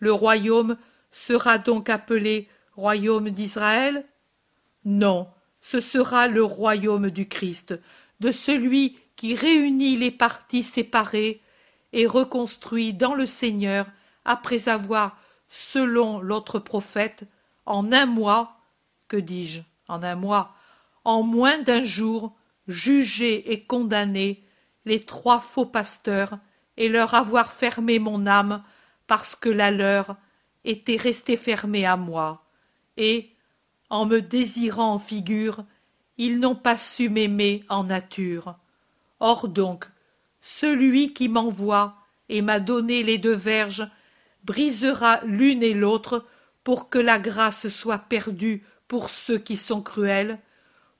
Le royaume sera donc appelé royaume d'Israël? Non, ce sera le royaume du Christ, de celui qui réunit les parties séparées et reconstruit dans le Seigneur, après avoir, selon l'autre prophète, en un mois, que dis-je, en un mois, en moins d'un jour, jugé et condamné les trois faux pasteurs et leur avoir fermé mon âme parce que la leur était restée fermée à moi, et, en me désirant en figure, ils n'ont pas su m'aimer en nature. Or donc, celui qui m'envoie et m'a donné les deux verges brisera l'une et l'autre pour que la grâce soit perdue pour ceux qui sont cruels,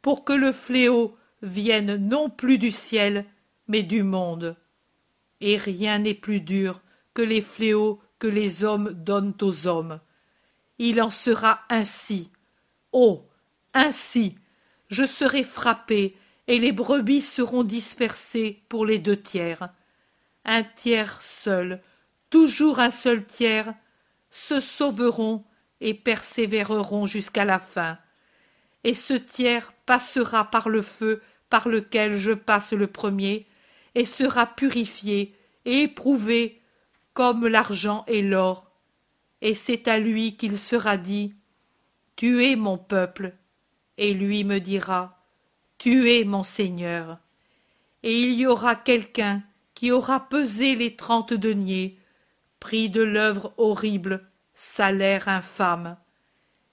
pour que le fléau vienne non plus du ciel, mais du monde. Et rien n'est plus dur que les fléaux que les hommes donnent aux hommes. Il en sera ainsi. Oh. Ainsi. Je serai frappé, et les brebis seront dispersées pour les deux tiers. Un tiers seul, toujours un seul tiers, se sauveront et persévéreront jusqu'à la fin. Et ce tiers passera par le feu par lequel je passe le premier, et sera purifié et éprouvé comme l'argent et l'or. Et c'est à lui qu'il sera dit Tu es mon peuple, et lui me dira Tu es mon Seigneur. Et il y aura quelqu'un qui aura pesé les trente deniers, prix de l'œuvre horrible, salaire infâme.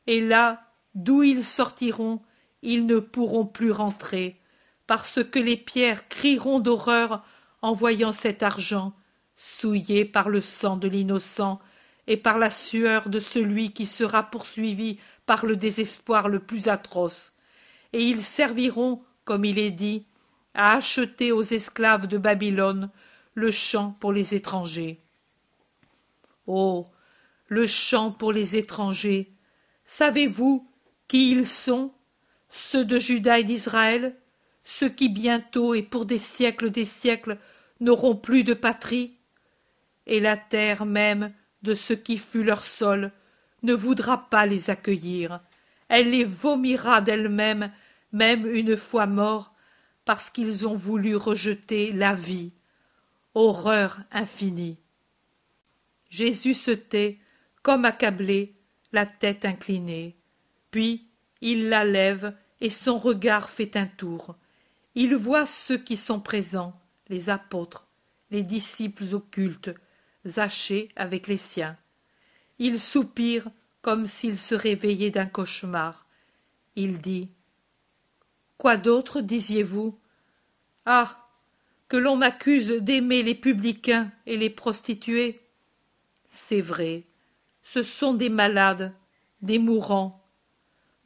Et là, d'où ils sortiront, ils ne pourront plus rentrer, parce que les pierres crieront d'horreur en voyant cet argent, souillé par le sang de l'innocent et par la sueur de celui qui sera poursuivi par le désespoir le plus atroce. Et ils serviront, comme il est dit, à acheter aux esclaves de Babylone le champ pour les étrangers. Oh. Le champ pour les étrangers. Savez-vous qui ils sont? Ceux de Juda et d'Israël, ceux qui bientôt et pour des siècles des siècles n'auront plus de patrie? Et la terre même de ce qui fut leur sol ne voudra pas les accueillir. Elle les vomira d'elle-même, même une fois morts, parce qu'ils ont voulu rejeter la vie horreur infinie. Jésus se tait, comme accablé, la tête inclinée. Puis il la lève et son regard fait un tour. Il voit ceux qui sont présents, les apôtres, les disciples occultes, Zachée avec les siens. Il soupire comme s'il se réveillait d'un cauchemar. Il dit Quoi d'autre disiez-vous? Ah que l'on m'accuse d'aimer les publicains et les prostituées. C'est vrai, ce sont des malades, des mourants.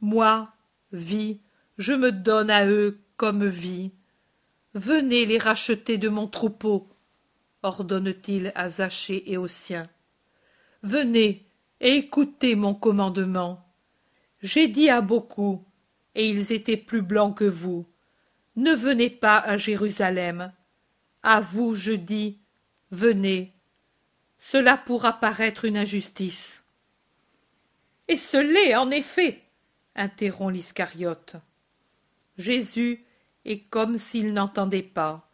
Moi, vie, je me donne à eux comme vie. Venez les racheter de mon troupeau, ordonne-t-il à Zachée et aux siens. Venez écoutez mon commandement. J'ai dit à beaucoup, et ils étaient plus blancs que vous. Ne venez pas à Jérusalem, à vous, je dis, venez. Cela pourra paraître une injustice. Et ce l'est, en effet, interrompt l'Iscariote. Jésus est comme s'il n'entendait pas.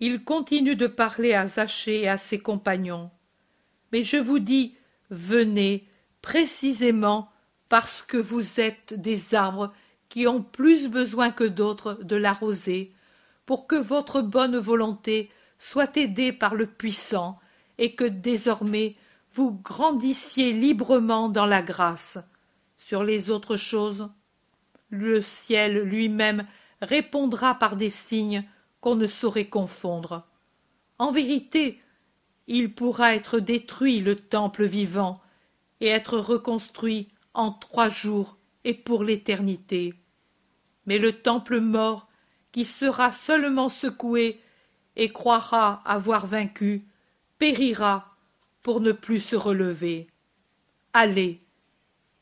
Il continue de parler à Zachée et à ses compagnons. Mais je vous dis, venez, précisément parce que vous êtes des arbres qui ont plus besoin que d'autres de la rosée, pour que votre bonne volonté soit aidée par le puissant et que désormais vous grandissiez librement dans la grâce. Sur les autres choses, le ciel lui-même répondra par des signes qu'on ne saurait confondre. En vérité, il pourra être détruit le temple vivant et être reconstruit en trois jours et pour l'éternité. Mais le temple mort qui sera seulement secoué et croira avoir vaincu, périra pour ne plus se relever. Allez,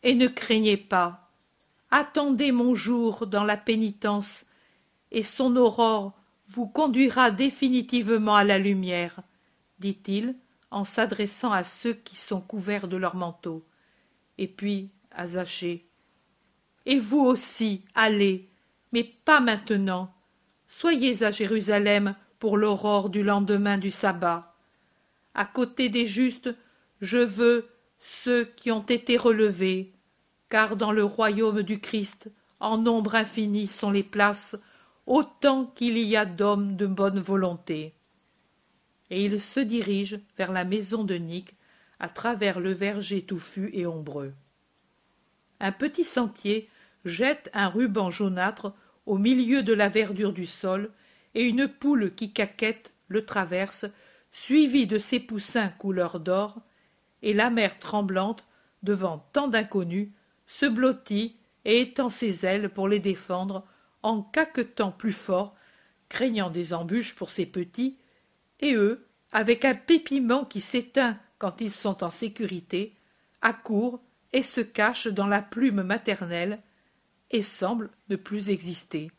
et ne craignez pas, attendez mon jour dans la pénitence et son aurore vous conduira définitivement à la lumière dit-il en s'adressant à ceux qui sont couverts de leurs manteaux. Et puis à Zachée et vous aussi allez mais pas maintenant. Soyez à jérusalem pour l'aurore du lendemain du sabbat. À côté des justes je veux ceux qui ont été relevés car dans le royaume du christ en nombre infini sont les places autant qu'il y a d'hommes de bonne volonté et il se dirige vers la maison de Nick à travers le verger touffu et ombreux. Un petit sentier jette un ruban jaunâtre au milieu de la verdure du sol et une poule qui caquette le traverse suivie de ses poussins couleur d'or et la mère tremblante devant tant d'inconnus se blottit et étend ses ailes pour les défendre en caquetant plus fort craignant des embûches pour ses petits et eux avec un pépiment qui s'éteint quand ils sont en sécurité accourent et se cachent dans la plume maternelle et semblent ne plus exister.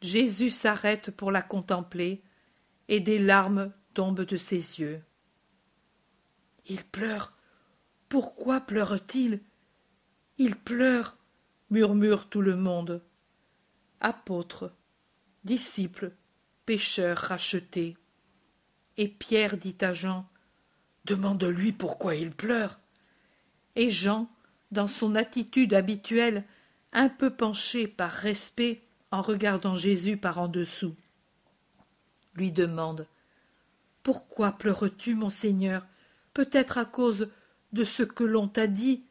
Jésus s'arrête pour la contempler et des larmes tombent de ses yeux. Il pleure. Pourquoi pleure-t-il? Il pleure murmure tout le monde. Apôtres disciples pécheurs rachetés et pierre dit à jean demande-lui pourquoi il pleure. Et jean dans son attitude habituelle un peu penché par respect en regardant jésus par en dessous lui demande pourquoi pleures-tu mon seigneur? Peut-être à cause de ce que l'on t'a dit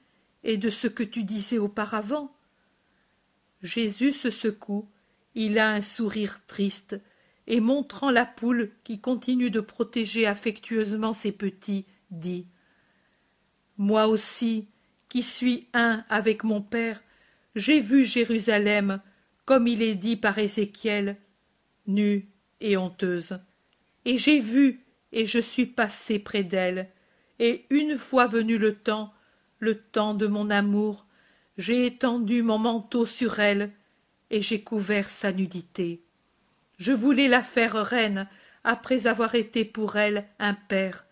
et de ce que tu disais auparavant. Jésus se secoue. Il a un sourire triste et montrant la poule qui continue de protéger affectueusement ses petits dit moi aussi qui suis un avec mon père j'ai vu jérusalem comme il est dit par ézéchiel nue et honteuse. Et j'ai vu et je suis passé près d'elle. Et une fois venu le temps le temps de mon amour j'ai étendu mon manteau sur elle et j'ai couvert sa nudité je voulais la faire reine après avoir été pour elle un père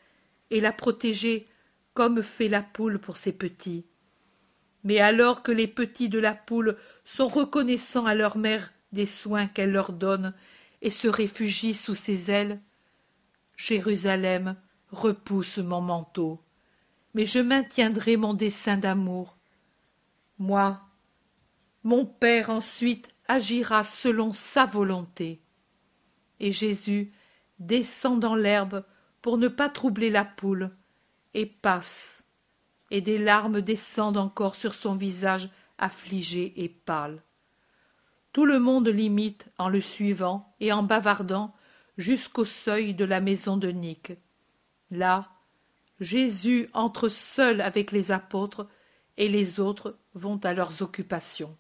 et la protéger comme fait la poule pour ses petits. Mais alors que les petits de la poule sont reconnaissants à leur mère des soins qu'elle leur donne et se réfugient sous ses ailes jérusalem repousse mon manteau mais je maintiendrai mon dessein d'amour. Moi mon père ensuite agira selon sa volonté et jésus descend dans l'herbe pour ne pas troubler la poule et passe et des larmes descendent encore sur son visage affligé et pâle tout le monde l'imite en le suivant et en bavardant jusqu'au seuil de la maison de Nick. Là, Jésus entre seul avec les apôtres et les autres vont à leurs occupations.